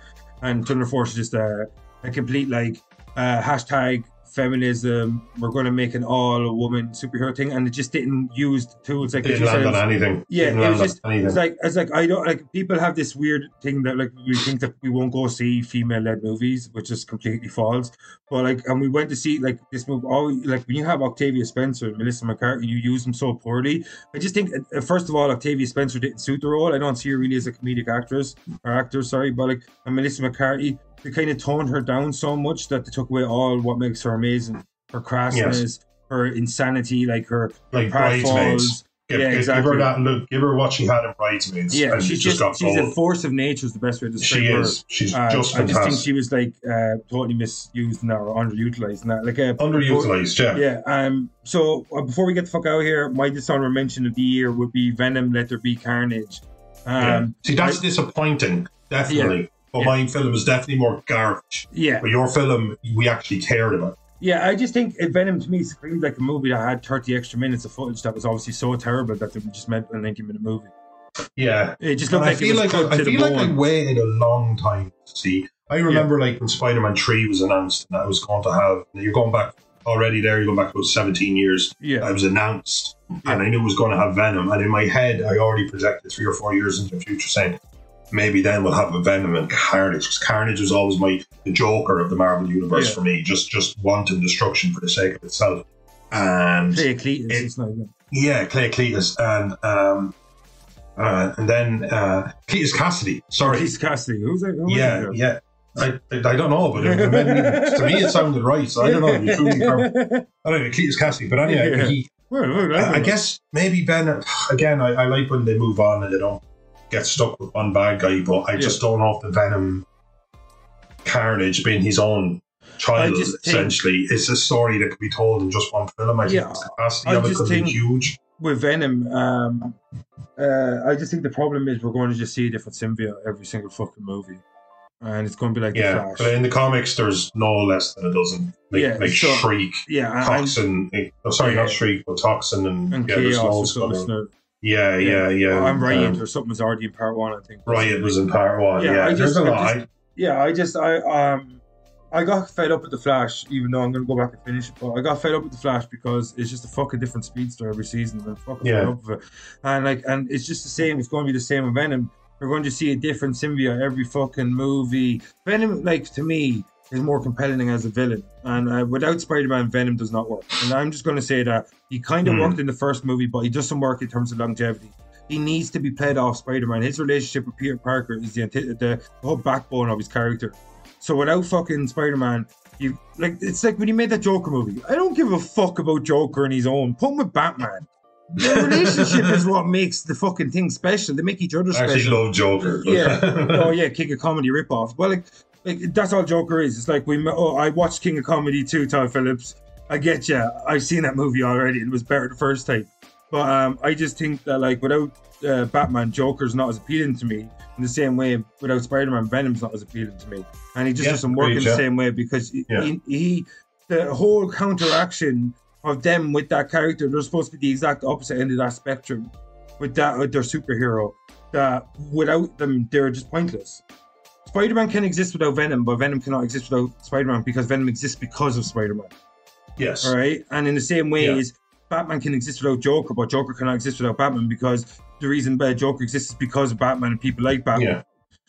[SPEAKER 2] And Thunder Force is just a, a complete like uh, hashtag feminism. We're going to make an all woman superhero thing, and it just didn't use the tools like
[SPEAKER 3] didn't land on anything.
[SPEAKER 2] Yeah, it was just- It's like it's like I don't like people have this weird thing that like we think that we won't go see female led movies, which is completely false. But like, and we went to see like this movie. All like when you have Octavia Spencer and Melissa McCarthy, you use them so poorly. I just think uh, first of all, Octavia Spencer didn't suit the role. I don't see her really as a comedic actress or actor. Sorry, but like and Melissa McCarthy, they kind of toned her down so much that they took away all what makes her amazing. Her crassness, her insanity, like her
[SPEAKER 3] like
[SPEAKER 2] pratfalls,
[SPEAKER 3] bridesmaids. Give,
[SPEAKER 2] Yeah,
[SPEAKER 3] give-
[SPEAKER 2] exactly.
[SPEAKER 3] give her that look. Give her what she had in Bridesmaids.
[SPEAKER 2] Yeah,
[SPEAKER 3] and
[SPEAKER 2] she's just,
[SPEAKER 3] got
[SPEAKER 2] she's a force of nature is the best way to describe
[SPEAKER 3] She
[SPEAKER 2] her.
[SPEAKER 3] is. She's
[SPEAKER 2] Uh,
[SPEAKER 3] just
[SPEAKER 2] I just think she was like uh, totally misused that or underutilized that. Like uh,
[SPEAKER 3] Underutilized, yeah.
[SPEAKER 2] Yeah. Um. So uh, before we get the fuck out of here, my dishonorable mention of the year would be Venom. Let there be carnage.
[SPEAKER 3] Yeah.
[SPEAKER 2] Um.
[SPEAKER 3] See, that's
[SPEAKER 2] I-
[SPEAKER 3] disappointing, definitely. But
[SPEAKER 2] Yeah.
[SPEAKER 3] my film is definitely more garbage.
[SPEAKER 2] Yeah.
[SPEAKER 3] But your film, we actually cared about.
[SPEAKER 2] Yeah. I just think Venom to me screamed like a movie that had thirty extra minutes of footage that was obviously so terrible that they just meant a ninety minute movie.
[SPEAKER 3] Yeah.
[SPEAKER 2] It just
[SPEAKER 3] And
[SPEAKER 2] looked
[SPEAKER 3] I
[SPEAKER 2] like it
[SPEAKER 3] feel
[SPEAKER 2] was
[SPEAKER 3] like
[SPEAKER 2] cut
[SPEAKER 3] I, I feel like I waited a long time to see. I remember like when Spider Man Three was announced, and I was going to have. You're going back already. There, you're going back about 17 years.
[SPEAKER 2] yeah.
[SPEAKER 3] I was announced,
[SPEAKER 2] Yeah.
[SPEAKER 3] and I knew it was going to have Venom. And in my head, I already projected three or four years into the future, saying maybe then we'll have a Venom and Carnage. Because Carnage was always my the Joker of the Marvel universe
[SPEAKER 2] Yeah.
[SPEAKER 3] for me. Just just wanting destruction for the sake of itself. And
[SPEAKER 2] Play Cletus.
[SPEAKER 3] It-
[SPEAKER 2] it's not good.
[SPEAKER 3] yeah, Clay Cletus, and um, uh, and then uh, Cletus Kasady. Sorry,
[SPEAKER 2] Keith Cassidy. Who's that? Who
[SPEAKER 3] yeah,
[SPEAKER 2] that?
[SPEAKER 3] yeah. I, I, don't know, but it, to me it sounded right. So I don't know. I don't know, Cletus Kasady. But anyway,
[SPEAKER 2] Yeah.
[SPEAKER 3] he,
[SPEAKER 2] Well, well,
[SPEAKER 3] I, I guess maybe Ben. Again, I, I like when they move on and they don't get stuck with one bad guy. But I just don't know if the Venom Carnage being his own child,
[SPEAKER 2] think-
[SPEAKER 3] essentially, is a story that could be told in just one film. I think the capacity
[SPEAKER 2] I
[SPEAKER 3] of it
[SPEAKER 2] just
[SPEAKER 3] could
[SPEAKER 2] think-
[SPEAKER 3] be huge.
[SPEAKER 2] with Venom, um, uh, I just think the problem is we're going to just see a different symbiote every single fucking movie, and it's going to be like
[SPEAKER 3] Yeah, but in the comics, there's no less than a dozen. Like,
[SPEAKER 2] Yeah,
[SPEAKER 3] like
[SPEAKER 2] so-
[SPEAKER 3] Shriek,
[SPEAKER 2] Yeah, and,
[SPEAKER 3] Toxin. eh, oh, sorry,
[SPEAKER 2] Yeah.
[SPEAKER 3] not Shriek, but Toxin and,
[SPEAKER 2] and
[SPEAKER 3] yeah, there's
[SPEAKER 2] Chaos or
[SPEAKER 3] loads of
[SPEAKER 2] something.
[SPEAKER 3] other-
[SPEAKER 2] so-
[SPEAKER 3] Yeah, yeah, yeah.
[SPEAKER 2] I'm Riot
[SPEAKER 3] Um,
[SPEAKER 2] or something was already in part one, I think.
[SPEAKER 3] Riot was in part one.
[SPEAKER 2] Yeah,
[SPEAKER 3] Yeah,
[SPEAKER 2] I
[SPEAKER 3] there's
[SPEAKER 2] just-
[SPEAKER 3] a
[SPEAKER 2] I just- Yeah, I just I um I got fed up with the Flash, even though I'm gonna go back and finish it. But I got fed up with the Flash because it's just a fucking different speedster every season. And I'm fucking
[SPEAKER 3] Yeah.
[SPEAKER 2] fed up with it. And like, and it's just the same. It's going to be the same with Venom. We're going to see a different symbiote every fucking movie. Venom, like to me, is more compelling as a villain. And uh, without Spider-Man, Venom does not work. And I'm just going to say that he kind of
[SPEAKER 3] Hmm.
[SPEAKER 2] worked in the first movie, but he doesn't work in terms of longevity. He needs to be played off Spider-Man. His relationship with Peter Parker is the anti- the whole backbone of his character. So without fucking Spider-Man, you like it's like when he made that Joker movie. I don't give a fuck about Joker and his own. Put him with Batman. The relationship is what makes the fucking thing special. They make each other
[SPEAKER 3] I actually
[SPEAKER 2] special.
[SPEAKER 3] love Joker.
[SPEAKER 2] Yeah. oh yeah, kick a Comedy ripoff. Well, like, like that's all Joker is. It's like we. Oh, I watched King of Comedy too, Todd Phillips. I get you. I've seen that movie already. It was better the first time. But um, I just think that like without uh, Batman, Joker's not as appealing to me. In the same way, without Spider-Man, Venom's not as appealing to me, and he just
[SPEAKER 3] Yeah,
[SPEAKER 2] doesn't work in the
[SPEAKER 3] yeah.
[SPEAKER 2] same way because
[SPEAKER 3] Yeah.
[SPEAKER 2] he, he, the whole counteraction of them with that character, they're supposed to be the exact opposite end of that spectrum. With that, with their superhero, that without them, they're just pointless. Spider-Man can exist without Venom, but Venom cannot exist without Spider-Man because Venom exists because of Spider-Man.
[SPEAKER 3] yes.
[SPEAKER 2] All right, and in the same way
[SPEAKER 3] Yeah.
[SPEAKER 2] as Batman can exist without Joker, but Joker cannot exist without Batman because the reason uh, Joker exists is because of Batman and people like Batman.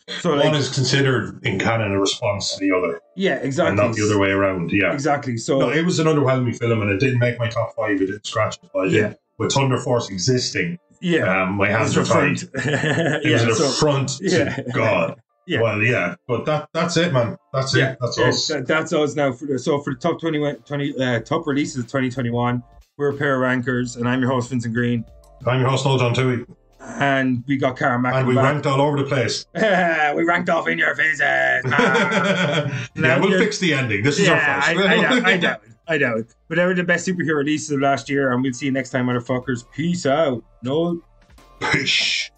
[SPEAKER 3] Yeah.
[SPEAKER 2] So
[SPEAKER 3] One
[SPEAKER 2] like,
[SPEAKER 3] is considered in canon a response to the other,
[SPEAKER 2] yeah, exactly.
[SPEAKER 3] and not the other way around. Yeah.
[SPEAKER 2] Exactly. So
[SPEAKER 3] No, it was an underwhelming film, and it didn't make my top five. It didn't scratch it. But
[SPEAKER 2] Yeah.
[SPEAKER 3] with Thunder Force existing,
[SPEAKER 2] yeah,
[SPEAKER 3] um, my hands
[SPEAKER 2] are
[SPEAKER 3] tied.
[SPEAKER 2] front.
[SPEAKER 3] It was
[SPEAKER 2] yeah,
[SPEAKER 3] an
[SPEAKER 2] so,
[SPEAKER 3] affront to
[SPEAKER 2] yeah.
[SPEAKER 3] God.
[SPEAKER 2] Yeah.
[SPEAKER 3] Well, yeah, but that that's it, man. That's
[SPEAKER 2] yeah,
[SPEAKER 3] it. That's
[SPEAKER 2] yeah,
[SPEAKER 3] us.
[SPEAKER 2] that- that's us now. For so for the top 20, 20 uh, top releases of 2021, we're a pair of rankers, and I'm your host Vincent Green,
[SPEAKER 3] I'm your host, Noel John Tui,
[SPEAKER 2] and we got Karen Mack.
[SPEAKER 3] and we ranked all over the place.
[SPEAKER 2] we ranked off in your faces. Ah.
[SPEAKER 3] yeah, we'll fix the ending. This is
[SPEAKER 2] yeah,
[SPEAKER 3] our first.
[SPEAKER 2] I, doubt, I doubt it. I doubt it. But they were the best superhero releases of last year, and we'll see you next time, motherfuckers. Peace out. No.
[SPEAKER 3] Pish.